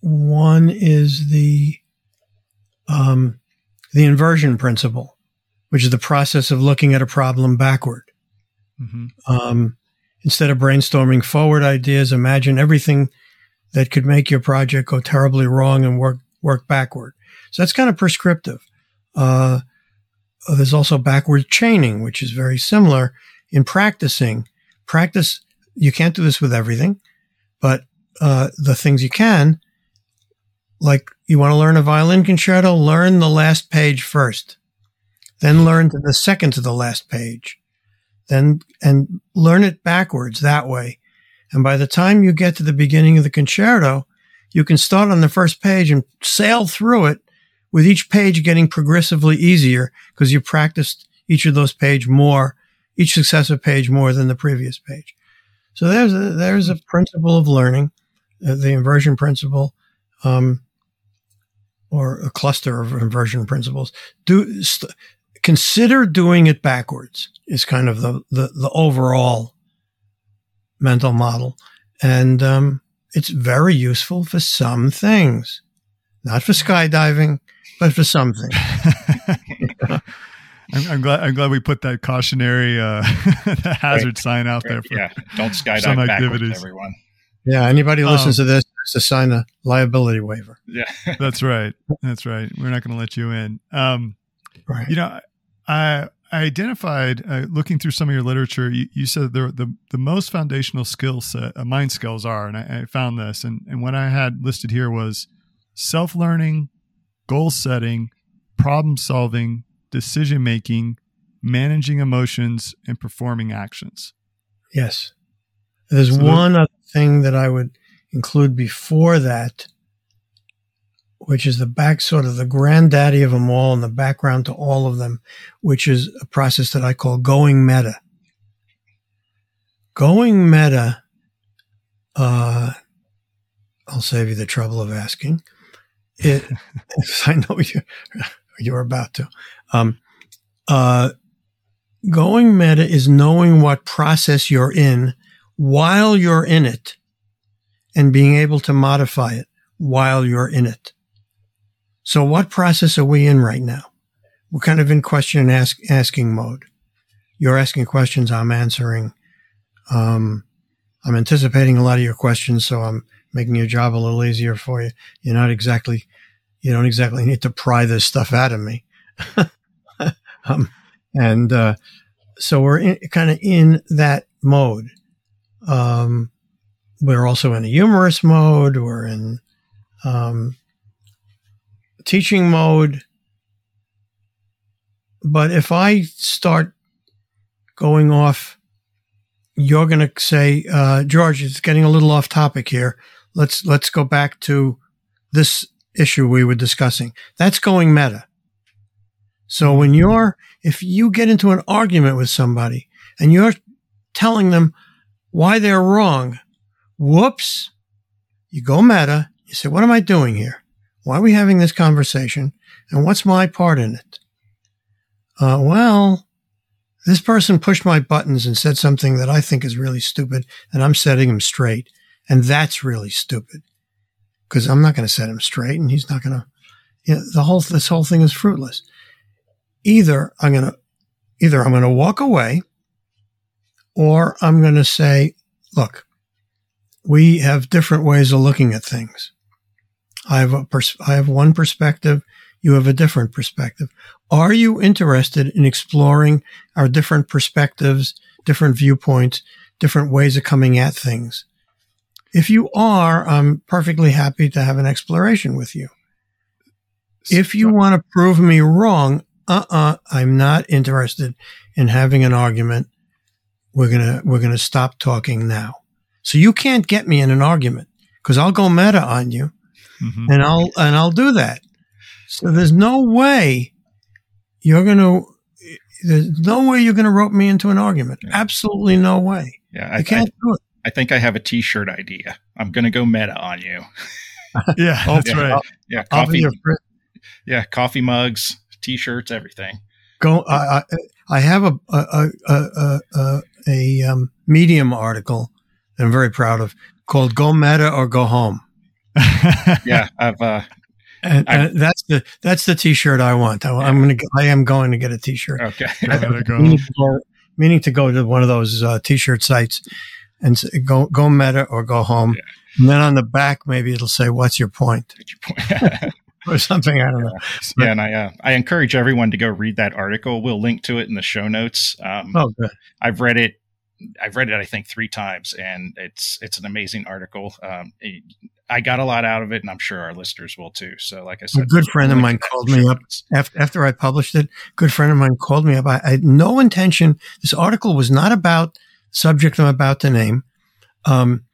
one is the um, the inversion principle, which is the process of looking at a problem backward. Mm-hmm. Um, instead of brainstorming forward ideas, imagine everything that could make your project go terribly wrong and work work backward. So that's kind of prescriptive. Uh, there's also backward chaining, which is very similar in practicing. Practice, you can't do this with everything, but uh, the things you can, like you want to learn a violin concerto, learn the last page first, then learn to the second to the last page, then and learn it backwards that way. And by the time you get to the beginning of the concerto, you can start on the first page and sail through it with each page getting progressively easier because you practiced each of those page more, each successive page more than the previous page. So there's a, there's a principle of learning, uh, the inversion principle, um, or a cluster of inversion principles. Do st- consider doing it backwards is kind of the, the, the overall mental model. And, um, it's very useful for some things, not for skydiving, but for something. I'm, I'm, glad. I'm glad we put that cautionary uh, hazard right. sign out there. For yeah, don't skydive some activities. everyone. Yeah, anybody who listens um, to this has to sign a liability waiver. Yeah, that's right. That's right. We're not going to let you in. Um, right. You know, I I identified uh, looking through some of your literature. You, you said the, the the most foundational skill set, uh, mind skills are, and I, I found this, and and what I had listed here was self learning, goal setting, problem solving, decision making, managing emotions, and performing actions. Yes. There's so one other thing that I would include before that, which is the back sort of the granddaddy of them all and the background to all of them, which is a process that I call going meta. Going meta, uh, I'll save you the trouble of asking, it, I know you, you're about to. Um, uh, going meta is knowing what process you're in while you're in it and being able to modify it while you're in it. So what process are we in right now? We're kind of in question and ask, asking mode. You're asking questions. I'm answering. Um, I'm anticipating a lot of your questions. So I'm making your job a little easier for you. You're not exactly, you don't exactly need to pry this stuff out of me. um, and, uh, so we're kind of in that mode. Um, we're also in a humorous mode. We're in, um, teaching mode. But if I start going off, you're going to say, uh, George, it's getting a little off topic here let's let's go back to this issue we were discussing. That's going meta. So when you're if you get into an argument with somebody and you're telling them why they're wrong, whoops, you go meta. You say, what am I doing here? Why are we having this conversation? And what's my part in it? Uh, well, this person pushed my buttons and said something that I think is really stupid, and I'm setting him straight. And that's really stupid because I'm not going to set him straight and he's not going to, you know, the whole, this whole thing is fruitless. Either I'm going to, either I'm going to walk away or I'm going to say, look, we have different ways of looking at things. I have a pers- I have one perspective. You have a different perspective. Are you interested in exploring our different perspectives, different viewpoints, different ways of coming at things? If you are, I'm perfectly happy to have an exploration with you. If you want to prove me wrong, uh-uh, I'm not interested in having an argument. We're going to, we're going to stop talking now. So you can't get me in an argument because I'll go meta on you mm-hmm. and I'll, and I'll do that. So there's no way you're going to, there's no way you're going to rope me into an argument. Absolutely no way. Yeah. I, can't I, do it. I think I have a T-shirt idea. I'm going to go meta on you. yeah, that's yeah. right. Yeah, coffee. Yeah, coffee mugs, T-shirts, everything. Go. I I have a a, a, a, a a um, Medium article that I'm very proud of called "Go Meta or Go Home." yeah, I've. Uh, and, and that's the that's the T-shirt I want. I, am gonna I am going to get a T-shirt. Okay, go. Meaning, to go, meaning to go to one of those uh, T-shirt sites and say, go go Meta or go home. Yeah. And then on the back, maybe it'll say, "What's your point?" What's your point? or something. I don't know. Yeah, and I uh, I encourage everyone to go read that article. We'll link to it in the show notes. Um, oh, good. I've read it. I've read it, I think, three times, and it's it's an amazing article. Um, it, I got a lot out of it, and I'm sure our listeners will too. So, like I said, a good friend of mine called me up after, after I published it. good friend of mine called me up. I, I, had no intention. This article was not about subject I'm about to name. Um,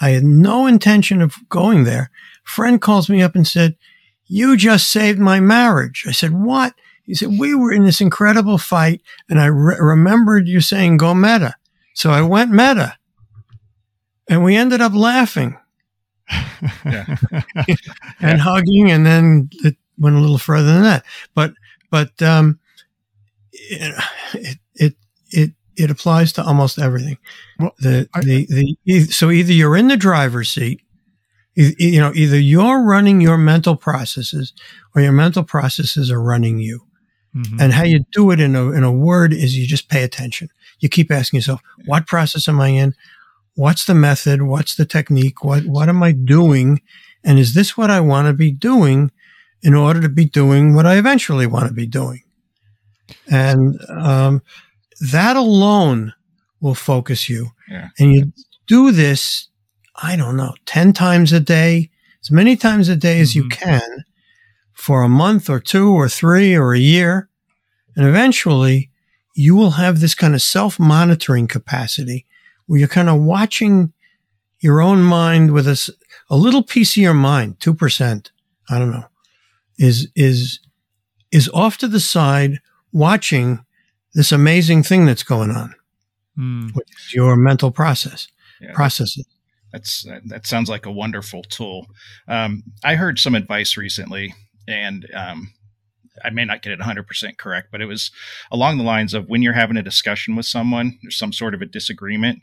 I had no intention of going there. Friend calls me up and said, "You just saved my marriage." I said, "What?" He said, "We were in this incredible fight, and I re- remembered you saying go meta, so I went meta, and we ended up laughing." and hugging, and then it went a little further than that. But but um, it it it it applies to almost everything. Well, the I, the the so either you're in the driver's seat, you know, either you're running your mental processes, or your mental processes are running you. Mm-hmm. And how you do it in a in a word is you just pay attention. You keep asking yourself, what process am I in? what's the method? What's the technique? What, what am I doing? And is this what I want to be doing in order to be doing what I eventually want to be doing? And, um, that alone will focus you. Yeah. And you do this, I don't know, 10 times a day, as many times a day as mm-hmm. you can for a month or two or three or a year. And eventually you will have this kind of self monitoring capacity where you're kind of watching your own mind with a, a little piece of your mind, 2%, I don't know, is, is, is off to the side watching this amazing thing that's going on, mm. which is your mental process, yeah. processes. That's, that sounds like a wonderful tool. Um, I heard some advice recently and, um, I may not get it 100% correct, but it was along the lines of when you're having a discussion with someone, there's some sort of a disagreement,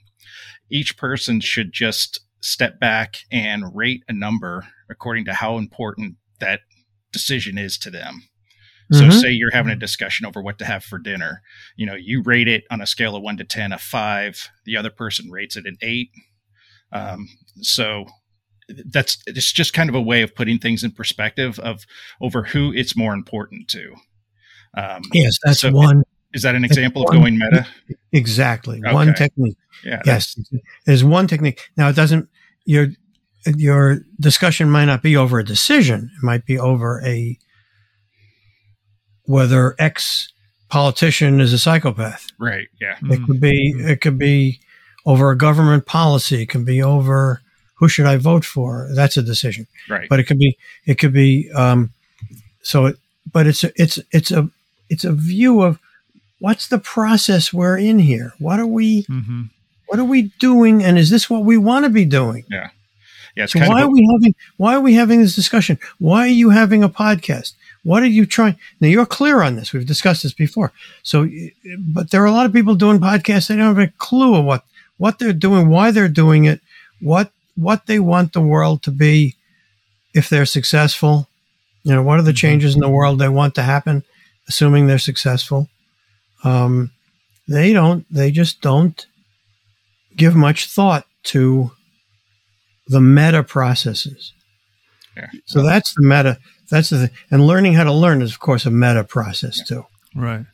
each person should just step back and rate a number according to how important that decision is to them. So mm-hmm. say you're having a discussion over what to have for dinner. You know, you rate it on a scale of one to 10, a five, the other person rates it an eight. Um, so that's, it's just kind of a way of putting things in perspective of over who it's more important to. Um, yes, that's so one. Is that an example one, of going meta? Exactly. Okay. One technique. Yeah. Yes. There's one technique. Now it doesn't, your, your discussion might not be over a decision. It might be over a, whether X politician is a psychopath. Right. Yeah. It mm-hmm. could be, it could be over a government policy. It can be over who should I vote for? That's a decision. Right. But it could be, it could be, um, so it, but it's, a, it's, it's a, it's a view of what's the process we're in here? What are we, mm-hmm. What are we doing? And is this what we want to be doing? Yeah. Yeah. So why are we having, why are we having this discussion? Why are you having a podcast? What are you trying? Now you're clear on this. We've discussed this before. So, but there are a lot of people doing podcasts. They don't have a clue of what, what they're doing, why they're doing it, what, what they want the world to be if they're successful. You know, what are the mm-hmm. changes in the world they want to happen, assuming they're successful? Um, they don't, they just don't give much thought to the meta processes. Yeah. So that's the meta. That's the thing. And learning how to learn is, of course, a meta process yeah. too. Right.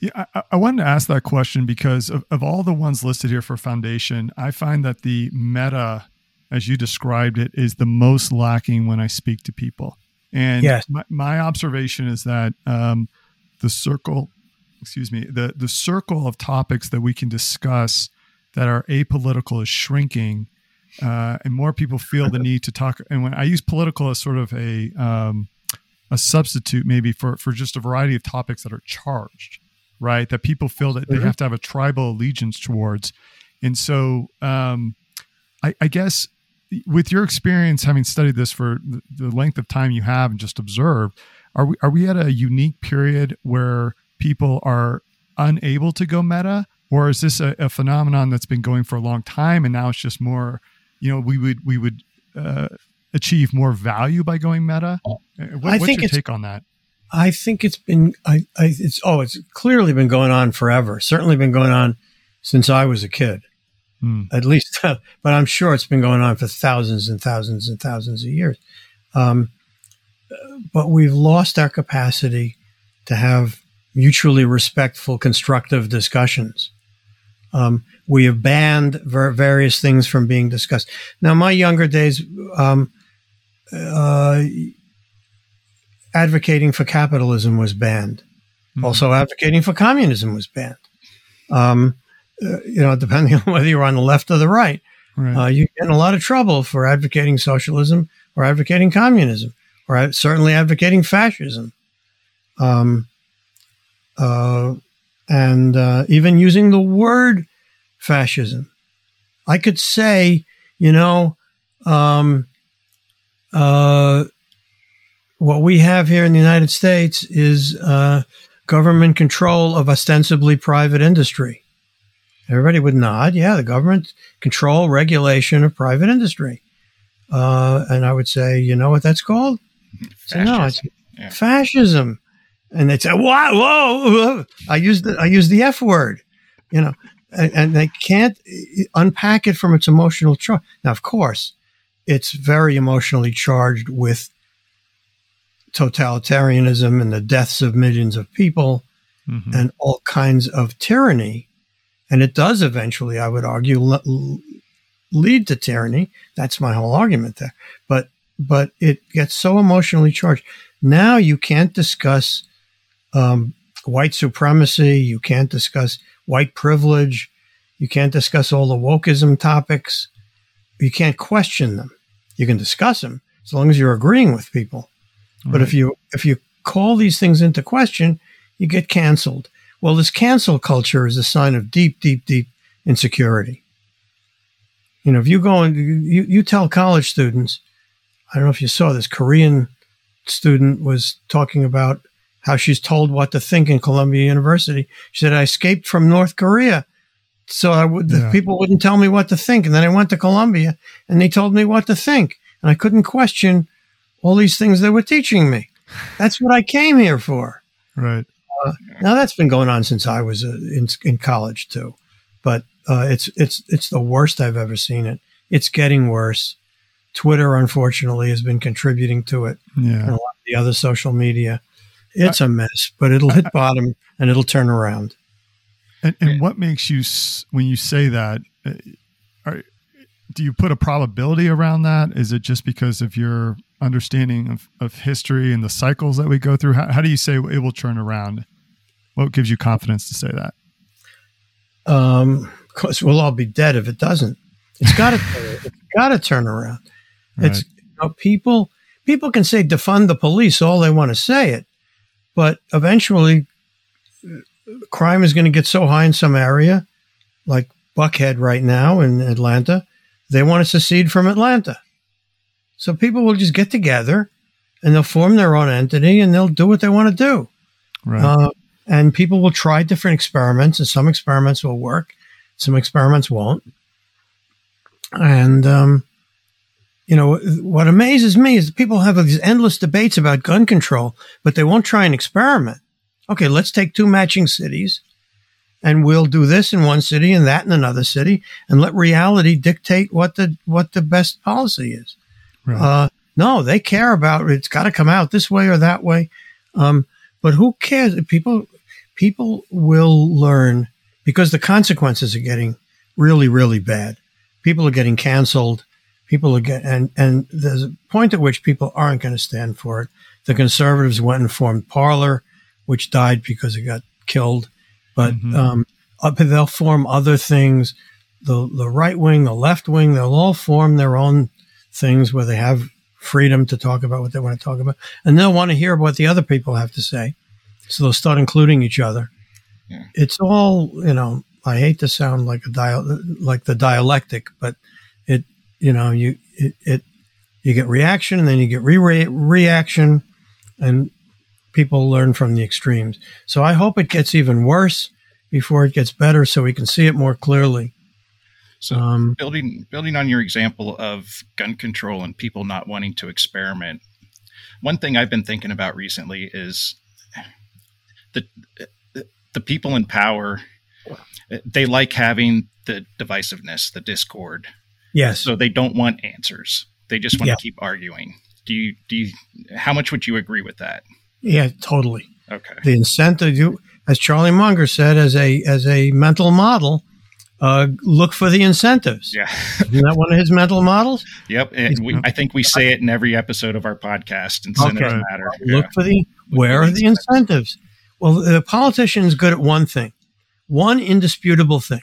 Yeah, I, I, wanted to ask that question because of, of all the ones listed here for foundation, I find that the meta, as you described it, is the most lacking when I speak to people. And yes. my, my observation is that um, the circle, excuse me, the the circle of topics that we can discuss that are apolitical is shrinking, uh, and more people feel the need to talk. And when I use political as sort of a um, a substitute, maybe for for just a variety of topics that are charged, right? That people feel that mm-hmm. they have to have a tribal allegiance towards, and so um, I, I guess with your experience having studied this for the length of time you have and just observed, are we are we at a unique period where people are unable to go meta or is this a, a, phenomenon that's been going for a long time and now it's just more you know we would we would uh, achieve more value by going meta uh, what, what's your take on that I think it's been I, I it's oh it's clearly been going on forever certainly been going on since I was a kid hmm. at least but I'm sure it's been going on for thousands and thousands and thousands of years um, but we've lost our capacity to have mutually respectful, constructive discussions. Um, we have banned ver- various things from being discussed. Now, my younger days, um, uh, advocating for capitalism was banned. Mm-hmm. Also, advocating for communism was banned. Um, uh, you know, depending on whether you're on the left or the right, right. Uh, you get in a lot of trouble for advocating socialism or advocating communism or certainly advocating fascism. Um, uh, and uh, even using the word fascism. I could say, you know, um, uh, what we have here in the United States is uh, government control of ostensibly private industry. Everybody would nod. Yeah, the government control regulation of private industry. Uh, and I would say, you know what that's called? So no, it's yeah. fascism. And they say, "Wow, whoa, whoa!" I use the I use the F word, you know, and, and they can't unpack it from its emotional charge. Now, of course, it's very emotionally charged with totalitarianism and the deaths of millions of people mm-hmm. and all kinds of tyranny. And it does eventually, I would argue, lead to tyranny. That's my whole argument there. But but it gets so emotionally charged. Now you can't discuss um, white supremacy. You can't discuss white privilege. You can't discuss all the wokeism topics. You can't question them. You can discuss them as long as you're agreeing with people. But if you if you call these things into question, you get canceled. Well, this cancel culture is a sign of deep, deep, deep insecurity. You know, if you go and you, you tell college students, I don't know if you saw this Korean student was talking about how she's told what to think in Columbia University. She said, I escaped from North Korea. So I would, yeah. the people wouldn't tell me what to think. And then I went to Columbia and they told me what to think. And I couldn't question all these things they were teaching me. That's what I came here for. Right. Uh, now that's been going on since I was uh, in, in college too, but uh, it's it's it's the worst I've ever seen it. It's getting worse. Twitter, unfortunately, has been contributing to it. Yeah. And a lot of the other social media. It's I, a mess, but it'll hit bottom and it'll turn around. And, and what makes you, when you say that, uh, are, do you put a probability around that? Is it just because of your understanding of, of history and the cycles that we go through? How, how do you say it will turn around? What gives you confidence to say that? Um, because we'll all be dead if it doesn't. It's got to. it's got to turn around. Right. It's you know, people. People can say defund the police all they want to say it, but eventually, crime is going to get so high in some area, like Buckhead right now in Atlanta. They want to secede from Atlanta, so people will just get together and they'll form their own entity and they'll do what they want to do. Right. Uh, and people will try different experiments, and some experiments will work, some experiments won't. And, um, you know, what amazes me is people have these endless debates about gun control, but they won't try an experiment. Okay, let's take two matching cities and we'll do this in one city and that in another city and let reality dictate what the, what the best policy is. Right. Uh, no, they care about it's got to come out this way or that way. Um, but who cares? People, people will learn because the consequences are getting really, really bad. People are getting canceled. People are getting, and, and there's a point at which people aren't going to stand for it. The conservatives went and formed Parler, which died because it got killed. But, mm-hmm. um, they'll form other things. The, the right wing, the left wing, they'll all form their own things where they have freedom to talk about what they want to talk about. And they'll want to hear what the other people have to say. So they'll start including each other. Yeah. It's all, you know, I hate to sound like a dial, like the dialectic, but it, you know, you, it, it you get reaction and then you get re reaction and people learn from the extremes. So I hope it gets even worse before it gets better so we can see it more clearly. So um, building building on your example of gun control and people not wanting to experiment, one thing I've been thinking about recently is the the people in power they like having the divisiveness, the discord. Yes. So they don't want answers. They just want yeah. to keep arguing. Do you do you how much would you agree with that? Yeah, totally. Okay. The incentive you as Charlie Munger said as a as a mental model, uh, look for the incentives. Yeah. Isn't that one of his mental models? Yep. And we, I think we say it in every episode of our podcast. Incentives okay. matter. Look yeah. for the, where are the incentives? Well, the politician is good at one thing, one indisputable thing.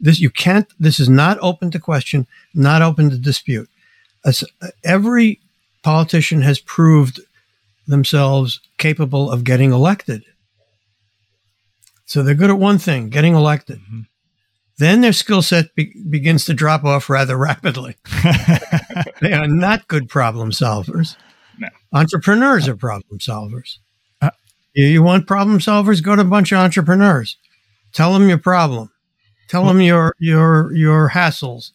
This, you can't, this is not open to question, not open to dispute. As every politician has proved themselves capable of getting elected. So they're good at one thing, getting elected. Mm-hmm then their skill set be- begins to drop off rather rapidly. they are not good problem solvers. No. Entrepreneurs are problem solvers. Uh, you want problem solvers? Go to a bunch of entrepreneurs. Tell them your problem. Tell well, them your your your hassles,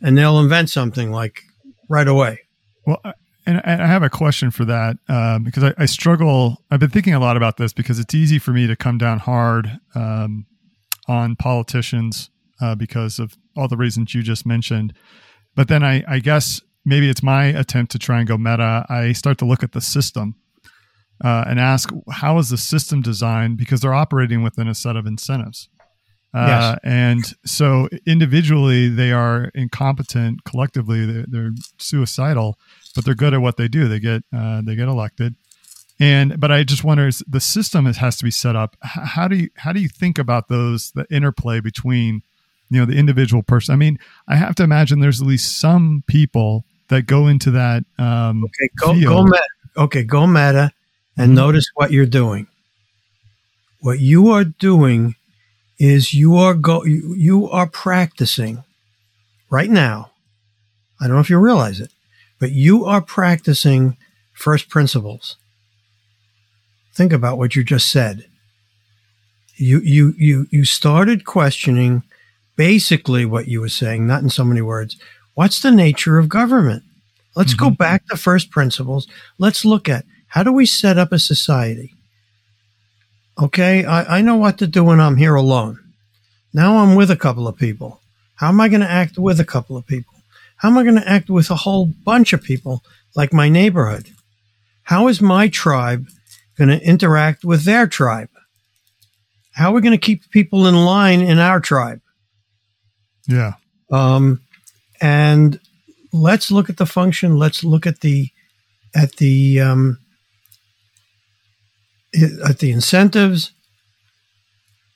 and they'll invent something like right away. Well, and I have a question for that um, because I, I, struggle. I've been thinking a lot about this because it's easy for me to come down hard um, on politicians uh, because of all the reasons you just mentioned. But then I, I, guess maybe it's my attempt to try and go meta. I start to look at the system uh, and ask, how is the system designed? Because they're operating within a set of incentives. Uh, yes. And so individually, they are incompetent. Collectively, they're, they're, suicidal, but they're good at what they do. They get uh, they get elected. And but I just wonder, is the system has to be set up. How do you how do you think about those the interplay between you know the individual person. I mean i have to imagine there's at least some people that go into that um okay go, go meta. Okay go meta and mm-hmm. notice what you're doing. What you are doing is you are go you, you are practicing right now. I don't know if you realize it but you are practicing first principles. Think about what you just said. You you you you started questioning basically what you were saying, not in so many words. What's the nature of government? Let's mm-hmm. go back to first principles. Let's look at how do we set up a society? Okay, I, I know what to do when I'm here alone. Now I'm with a couple of people. How am I going to act with a couple of people? How am I going to act with a whole bunch of people like my neighborhood? How is my tribe going to interact with their tribe? How are we going to keep people in line in our tribe? Yeah. Um, and let's look at the function. Let's look at the at the um, at the incentives.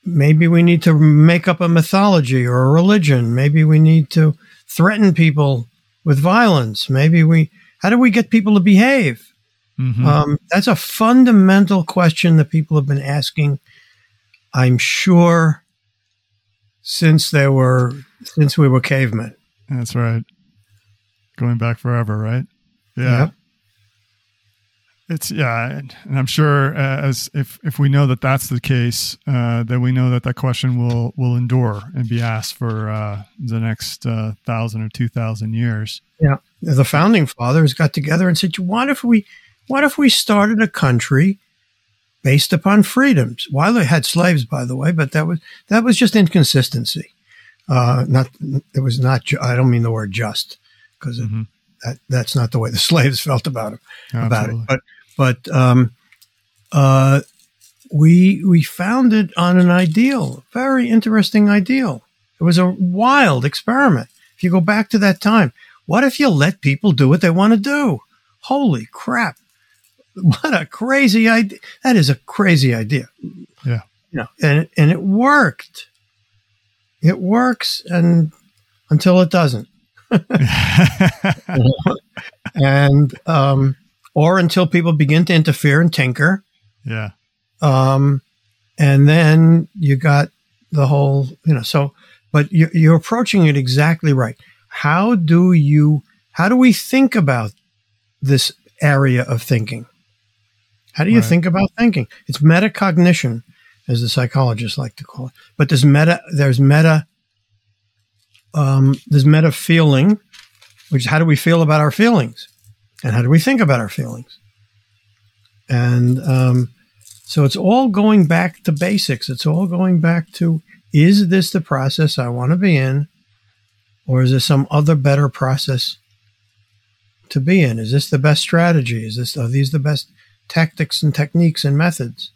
Maybe we need to make up a mythology or a religion. Maybe we need to threaten people with violence. Maybe we. How do we get people to behave? Mm-hmm. Um, that's a fundamental question that people have been asking. I'm sure since there were since we were cavemen. That's right. Going back forever, right? Yeah. Yep. It's yeah, and, I'm sure uh, as if if we know that that's the case, uh, then we know that that question will will endure and be asked for uh, the next uh, thousand or two thousand years. Yeah, the founding fathers got together and said, "What if we, what if we started a country based upon freedoms. While they had slaves, by the way, but that was that was just inconsistency. Uh, not it was not. Ju- I don't mean the word just because mm-hmm. that that's not the way the slaves felt about it. About it, but but um, uh, we we founded on an ideal, very interesting ideal. It was a wild experiment. If you go back to that time, what if you let people do what they want to do? Holy crap! what a crazy idea. That is a crazy idea. Yeah. You know, and, and it worked. It works and until it doesn't. and, um, or until people begin to interfere and tinker. Yeah. Um, and then you got the whole, you know, so, but you're, you're approaching it exactly right. How do you, how do we think about this area of thinking? How do you right. think about thinking? It's metacognition. As the psychologists like to call it. But there's meta, there's meta, um, there's meta feeling, which is how do we feel about our feelings? And how do we think about our feelings? And um, so it's all going back to basics. It's all going back to is this the process I want to be in? Or is there some other better process to be in? Is this the best strategy? Is this are these the best tactics and techniques and methods?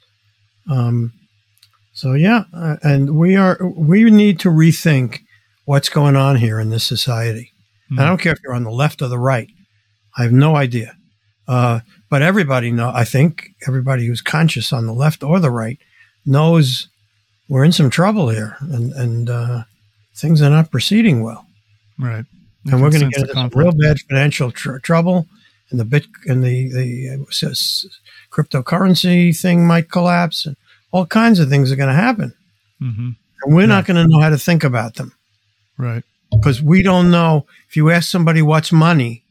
Um, so yeah, uh, and we are we need to rethink what's going on here in this society. Mm. I don't care if you're on the left or the right. I have no idea. Uh, but everybody know. I think everybody who's conscious on the left or the right knows we're in some trouble here, and and uh, things are not proceeding well. Right. and we're going to get into real bad financial tr- trouble, and the bit and the the uh, cryptocurrency thing might collapse, and all kinds of things are going to happen, mm-hmm. and we're yeah. not going to know how to think about them. Right. Because we don't know. If you ask somebody what's money,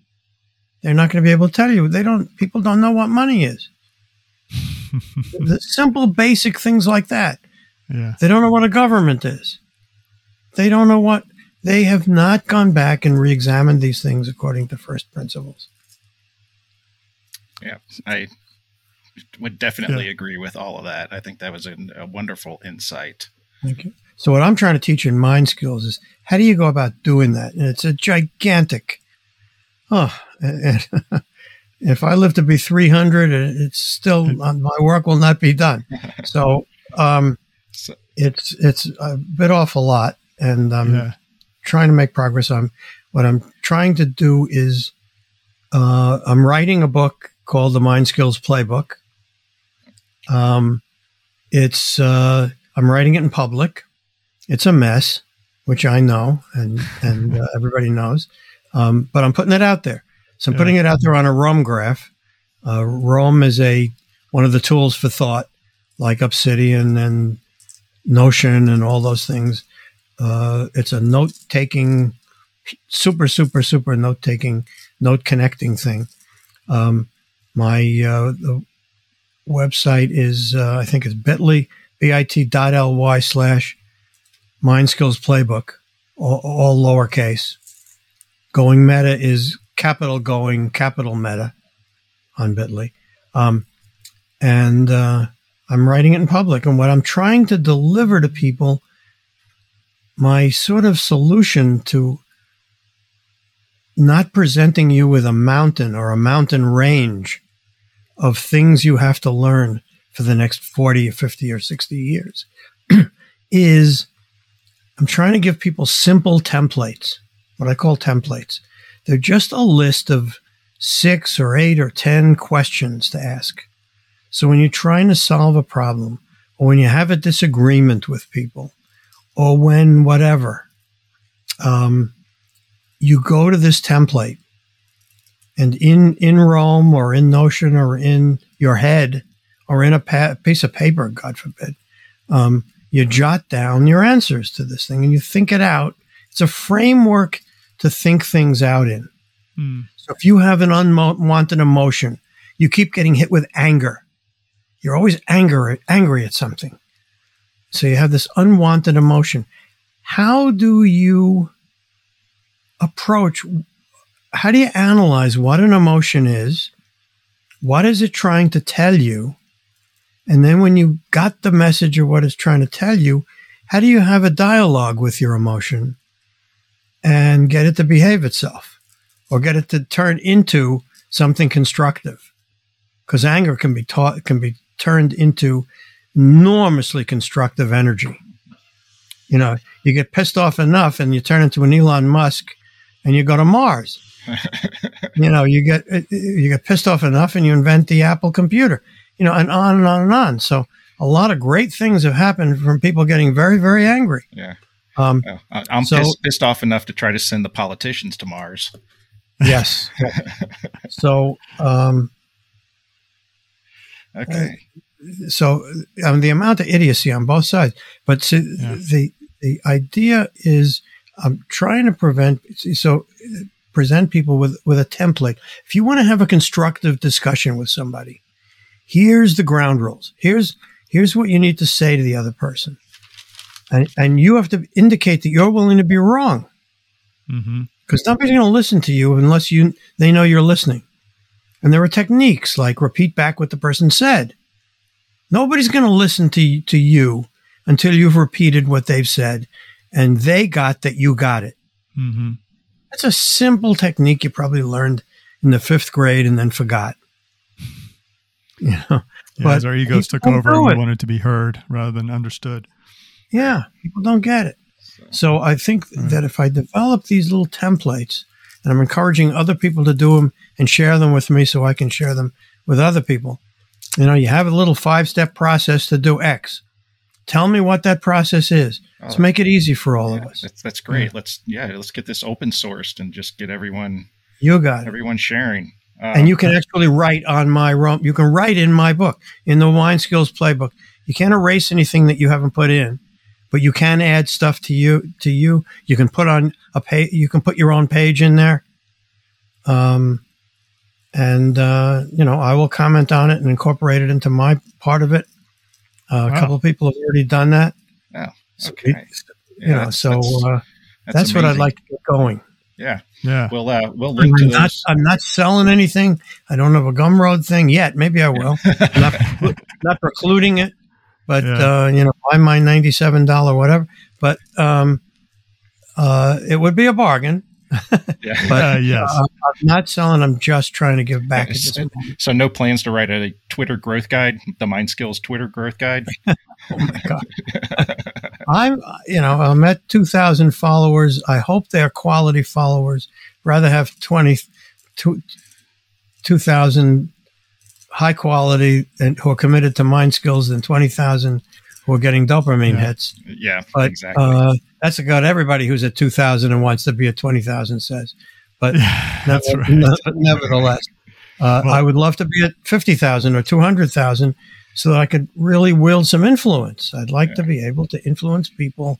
they're not going to be able to tell you. They don't. People don't know what money is. the simple, basic things like that. Yeah. They don't know what a government is. They don't know what they have not gone back and re-examined these things according to first principles. Yeah, I would definitely yeah. agree with all of that. I think that was a, a wonderful insight. Thank you. So what I'm trying to teach in mind skills is how do you go about doing that? And it's a gigantic. Oh, and, if I live to be 300, it's still my work will not be done. So, um, so it's it's a bit off a lot, and um, yeah trying to make progress. I'm what I'm trying to do is uh, I'm writing a book called the Mind Skills Playbook. Um, it's uh, I'm writing it in public. It's a mess, which I know, and and uh, everybody knows. Um, but I'm putting it out there. So I'm putting it out there on a Roam graph. Uh, Roam is a one of the tools for thought, like Obsidian and Notion and all those things. Uh, it's a note taking, super, super, super note taking, note connecting thing. Um, my uh, the website is, uh, I think it's bit.ly, bit.ly slash mind skills playbook, all, all lowercase. Going meta is capital going, capital meta on bit.ly. Um, and uh, I'm writing it in public. And what I'm trying to deliver to people my sort of solution to not presenting you with a mountain or a mountain range of things you have to learn for the next 40 or 50 or 60 years is I'm trying to give people simple templates, what I call templates. They're just a list of six or eight or 10 questions to ask. So when you're trying to solve a problem or when you have a disagreement with people, or when whatever, um, you go to this template and in, in Roam or in Notion or in your head or in a pa- piece of paper, God forbid, um, you jot down your answers to this thing and you think it out. It's a framework to think things out in. Mm. So if you have an unwanted emotion, you keep getting hit with anger. You're always angry, angry at something. So you have this unwanted emotion. How do you approach? How do you analyze what an emotion is? What is it trying to tell you? And then when you got the message of what it's trying to tell you, how do you have a dialogue with your emotion and get it to behave itself or get it to turn into something constructive? Because anger can be taught, can be turned into enormously constructive energy. You know, you get pissed off enough and you turn into an Elon Musk and you go to Mars. You know, you get you get pissed off enough and you invent the Apple computer. You know, and on and on and on. So a lot of great things have happened from people getting very, very angry. Yeah. Um, I'm so, pissed, pissed off enough to try to send the politicians to Mars. Yes. so, um, okay so I mean, the amount of idiocy on both sides. But so yeah. the the idea is I'm trying to prevent so present people with with a template. If you want to have a constructive discussion with somebody, here's the ground rules. Here's Here's what you need to say to the other person. And, and you have to indicate that you're willing to be wrong Mm-hmm. because nobody's going to listen to you unless you they know you're listening. And there are techniques like repeat back what the person said. Nobody's going to listen to to you until you've repeated what they've said, and they got that you got it. Mm-hmm. That's a simple technique you probably learned in the fifth grade and then forgot. You know, Yeah, But as our egos took over, do we wanted to be heard rather than understood. Yeah, people don't get it. So I think that if I develop these little templates, and I'm encouraging other people to do them and share them with me so I can share them with other people. You know, you have a little five step process to do X. Tell me what that process is. Let's Oh. make it easy for all Yeah, of us. that's, that's great. Let's yeah, let's get this open sourced and just get everyone You got it. everyone sharing. Um, And you can actually write on my Roam. You can write in my book, in the Mind Skills Playbook. You can't erase anything that you haven't put in, but you can add stuff to you. To you, you can put on a page. You can put your own page in there. Um, and uh, you know, I will comment on it and incorporate it into my part of it. Uh, A Wow. couple of people have already done that. Oh, So, okay. you know, that's- so that's- uh, that's, what I'd like to get going. Yeah, Yeah. we'll uh, we'll link to I'm not, those. I'm not selling anything. I don't have a Gumroad thing yet. Maybe I will. I'm not, not precluding it, but Yeah. uh, you know, buy my ninety-seven dollar whatever. But um, uh, it would be a bargain. yeah. But Uh, yes. uh, I'm not selling. I'm just trying to give back. at Yes. So no plans to write a Twitter growth guide, the Mind Skills Twitter growth guide. Oh my god! I'm, you know, I'm at two thousand followers. I hope they're quality followers. Rather have 20, 2,000 high quality and who are committed to mind skills than twenty thousand who are getting dopamine Yeah. hits. Yeah, But exactly. uh, that's about everybody who's at two thousand and wants to be at twenty thousand says. But That's never- right. ne- nevertheless, uh, Well- I would love to be at 50,000 or 200,000 so that I could really wield some influence. I'd like to be able to influence people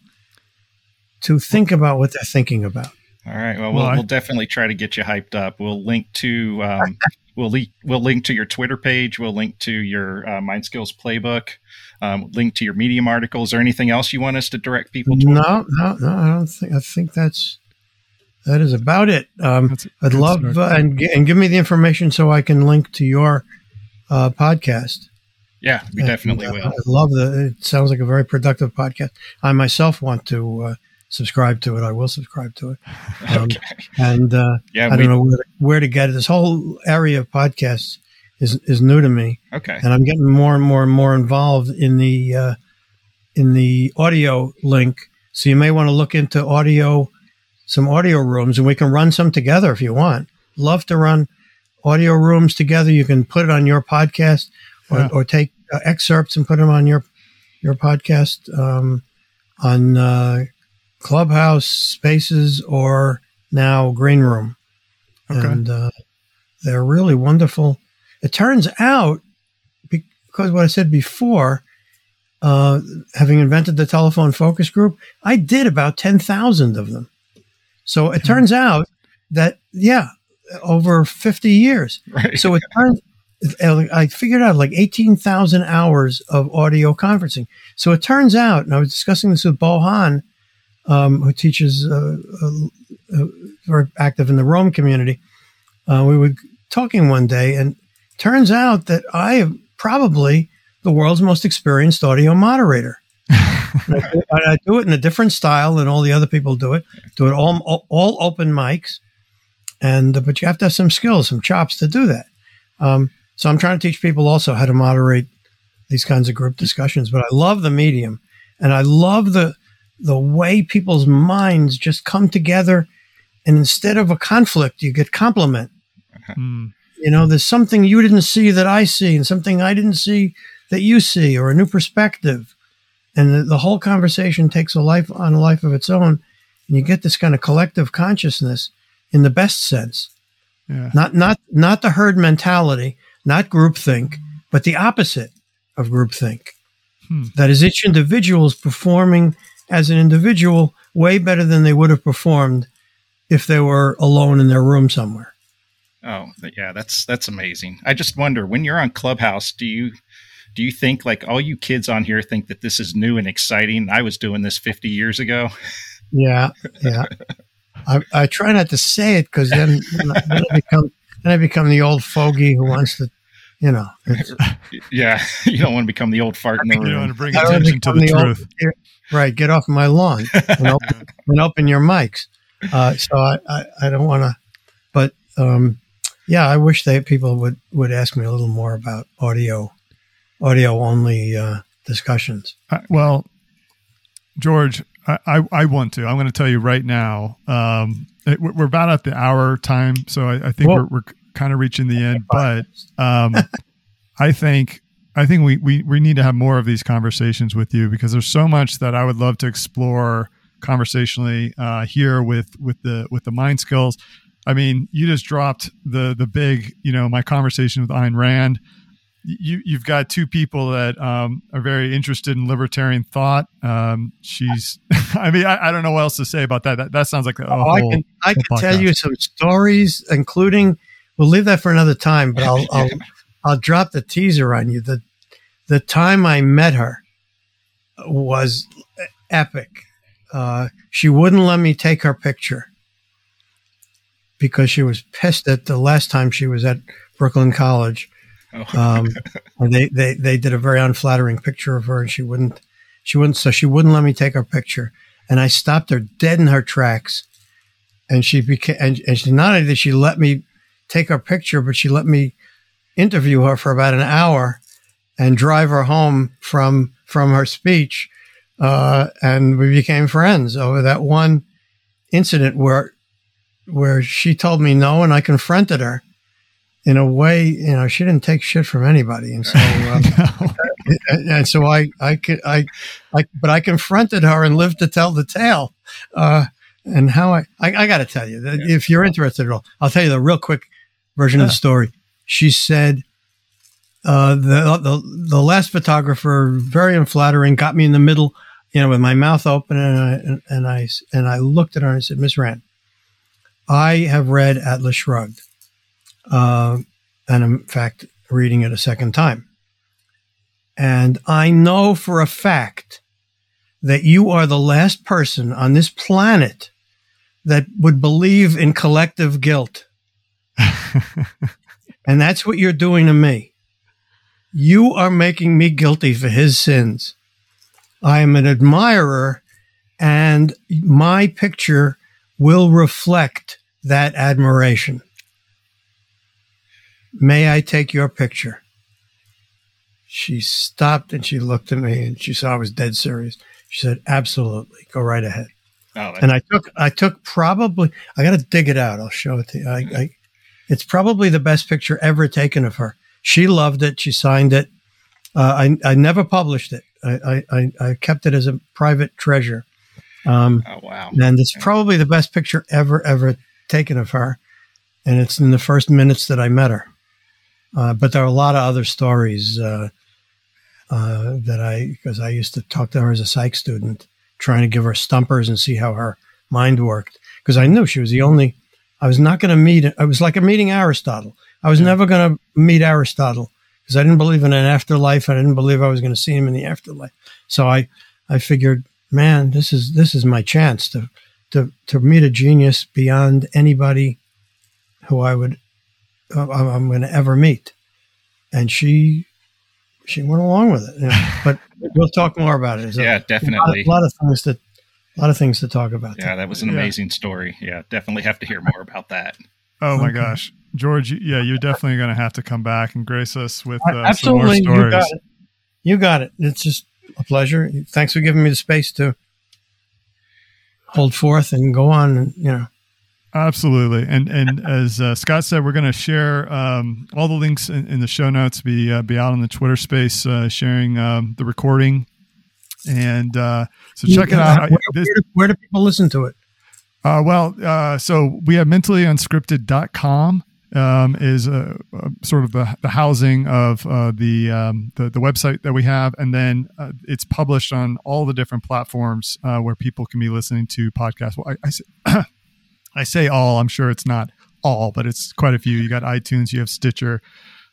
to think about what they're thinking about. All right. Well, Well, we'll, I- we'll definitely try to get you hyped up. We'll link to um, we'll link we'll link to your Twitter page. We'll link to your uh, Mind Skills playbook. Um, link to your Medium article. Is there anything else you want us to direct people to? No, no, no, I don't think, I think that's, that is about it. Um, That's a I'd good love, uh, and, and give me the information so I can link to your uh, podcast. Yeah, we And, definitely uh, will. I love the. It sounds like a very productive podcast. I myself want to uh, subscribe to it. I will subscribe to it. Um, Okay. And uh, Yeah, I we, don't know where to, where to get it. This whole area of podcasts is is new to me, okay. and I'm getting more and more and more involved in the uh, in the audio link. So you may want to look into audio, some audio rooms, and we can run some together if you want. Love to run audio rooms together. You can put it on your podcast, or, Yeah. or take uh, excerpts and put them on your your podcast um, on uh, Clubhouse Spaces or now Green Room, Okay. and uh, they're really wonderful. It turns out because what I said before, uh, having invented the telephone focus group, I did about 10,000 of them. So it turns out that, yeah, over 50 years. Right. So it turns, I figured out like 18,000 hours of audio conferencing. So it turns out, and I was discussing this with Bo Han, um, who teaches, uh, uh, uh, very active in the Roam community. Uh, we were talking one day, and turns out that I am probably the world's most experienced audio moderator. I, do, it in a different style than all the other people do it. Do it all all, open mics, and uh, but you have to have some skills, some chops to do that. Um, so I'm trying to teach people also how to moderate these kinds of group discussions. But I love the medium, and I love the the way people's minds just come together, and instead of a conflict, you get compliment Hmm. You know there's something you didn't see that i see and something i didn't see that you see or a new perspective. And the, the whole conversation takes a life on a life of its own. And you get this kind of collective consciousness in the best sense. Yeah. not not not the herd mentality not groupthink but the opposite of groupthink. Hmm. that is each individual is performing as an individual way better than they would have performed if they were alone in their room somewhere Oh, yeah, that's that's amazing. I just wonder when you're on Clubhouse, do you do you think like all you kids on here think that this is new and exciting? I was doing this 50 years ago. Yeah, yeah. I, I try not to say it because then, then I become then I become the old fogey who wants to, you know. yeah, you don't want to become the old fart in the room. You want to bring attention to the, the truth. Old, right, get off my lawn and open, and open your mics. Uh, so I, I, I don't want to, but um, yeah, I wish that people would, would ask me a little more about audio, audio only uh, discussions. Uh, well, George, I, I, I, want to. I'm going to tell you right now. Um, it, we're about at the hour time, so I, I think we're, we're kind of reaching the end. But um, I think I think we, we we need to have more of these conversations with you because there's so much that I would love to explore conversationally uh, here with with the with the mind skills. I mean, you just dropped the the big, you know, my conversation with Ayn Rand. You you've got two people that um, are very interested in libertarian thought. Um, she's, I mean, I, I, don't know what else to say about that. That, that sounds like a oh, whole, I can I can tell you some stories, including. We'll leave that for another time, but I'll I'll, I'll drop the teaser on you. The the time I met her was epic. Uh, she wouldn't let me take her picture because she was pissed at the last time she was at Brooklyn College. Oh. Um, they, they, they did a very unflattering picture of her and she wouldn't, she wouldn't, so she wouldn't let me take her picture. And I stopped her dead in her tracks. And she became, and, and she, not only did she let me take her picture, but she let me interview her for about an hour and drive her home from, from her speech uh, and we became friends over that one incident where where she told me no, and I confronted her in a way. You know, she didn't take shit from anybody, and so uh, no. and, and, so I I could I I but I confronted her and lived to tell the tale. Uh, and how I I, I got to tell you that yeah. if you're interested at all, I'll tell you the real quick version yeah. of the story. She said. Uh, the, the the last photographer, very unflattering, got me in the middle you know, with my mouth open, and I and, and I and I looked at her and I said, "Miss Rand, I have read Atlas Shrugged, uh, and in fact, reading it a second time, and I know for a fact that you are the last person on this planet that would believe in collective guilt." and that's what you're doing to me. You are making me guilty for his sins. I am an admirer, and my picture will reflect that admiration. May I take your picture? She stopped and she looked at me and she saw I was dead serious. She said, Absolutely, go right ahead. Oh, and I took, I took probably, I got to dig it out. I'll show it to you. I, I, it's probably the best picture ever taken of her. She loved it. She signed it. Uh, I, I never published it. I, I, I kept it as a private treasure. Um, oh, wow. And it's probably the best picture ever, ever taken of her. And it's in the first minutes that I met her. Uh, but there are a lot of other stories uh, uh, that I, because I used to talk to her as a psych student, trying to give her stumpers and see how her mind worked. Because I knew she was the only, I was not going to meet, it was like a meeting Aristotle. I was yeah. never going to meet Aristotle because I didn't believe in an afterlife. I didn't believe I was going to see him in the afterlife. So I, I figured, man, this is this is my chance to to to meet a genius beyond anybody who I would uh, I'm going to ever meet. And she she went along with it. You know, but we'll talk more about it. yeah, definitely. A lot, a lot, of things to a lot of things to talk about. Yeah, that was an amazing yeah. story. Yeah, definitely have to hear more about that. Oh my okay. gosh. George, yeah, you're definitely going to have to come back and grace us with uh, Absolutely. some more stories. You got, it. you got it. It's just a pleasure. Thanks for giving me the space to hold forth and go on. And, you know. Absolutely, and and as uh, Scott said, we're going to share um, all the links in, in, the show notes. Be uh, be out on the Twitter space uh, sharing um, the recording, and uh, so check it out. Where, this, where, do, where do people listen to it? Uh, well, uh, so we have mentallyunscripted.com um, is uh, uh, sort of the, the housing of uh, the, um, the, the website that we have, and then uh, it's published on all the different platforms uh, where people can be listening to podcasts. Well, I, I say, I say all. I'm sure it's not all, but it's quite a few. You got iTunes, you have Stitcher,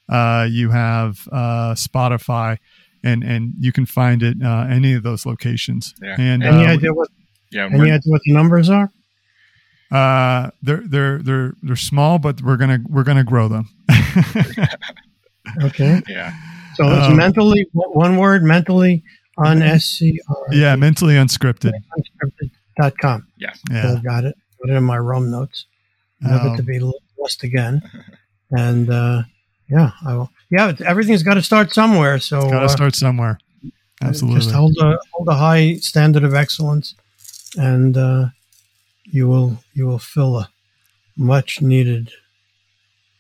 Uh, you have uh, Spotify, and and you can find it uh, any of those locations. Yeah. And Any uh, idea what Yeah, any we're- idea what the numbers are? Uh, they're they're they're they're small, but we're gonna we're gonna grow them. Okay, yeah. so it's Um, mentally one word mentally on scr yeah, mentally unscripted. dot com. Yeah, Yeah. got it. Put it in my Roam notes. Never Um, to be lost again. And uh, yeah, I will. Yeah, everything's got to start somewhere. So got to uh, start somewhere. Absolutely. just hold a hold a high standard of excellence, and uh, you will you will fill a much needed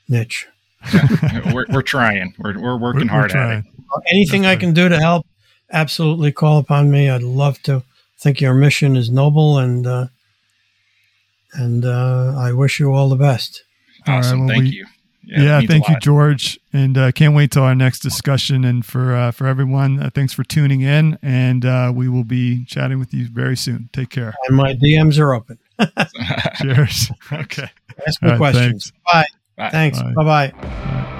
niche. we're, we're trying. We're, we're We're- working we're hard at it. Anything I can do to help, absolutely call upon me. I'd love to. I think your mission is noble, and uh, and uh, I wish you all the best. All right, Awesome. well, Thank we- you. Yeah, it means a thank you. George, and uh, can't wait till our next discussion. And for uh, for everyone, uh, thanks for tuning in, and uh, we will be chatting with you very soon. Take care. And my DMs are open. Cheers. Okay. Ask All me right, questions. Bye. Bye. Thanks. Bye. Bye bye.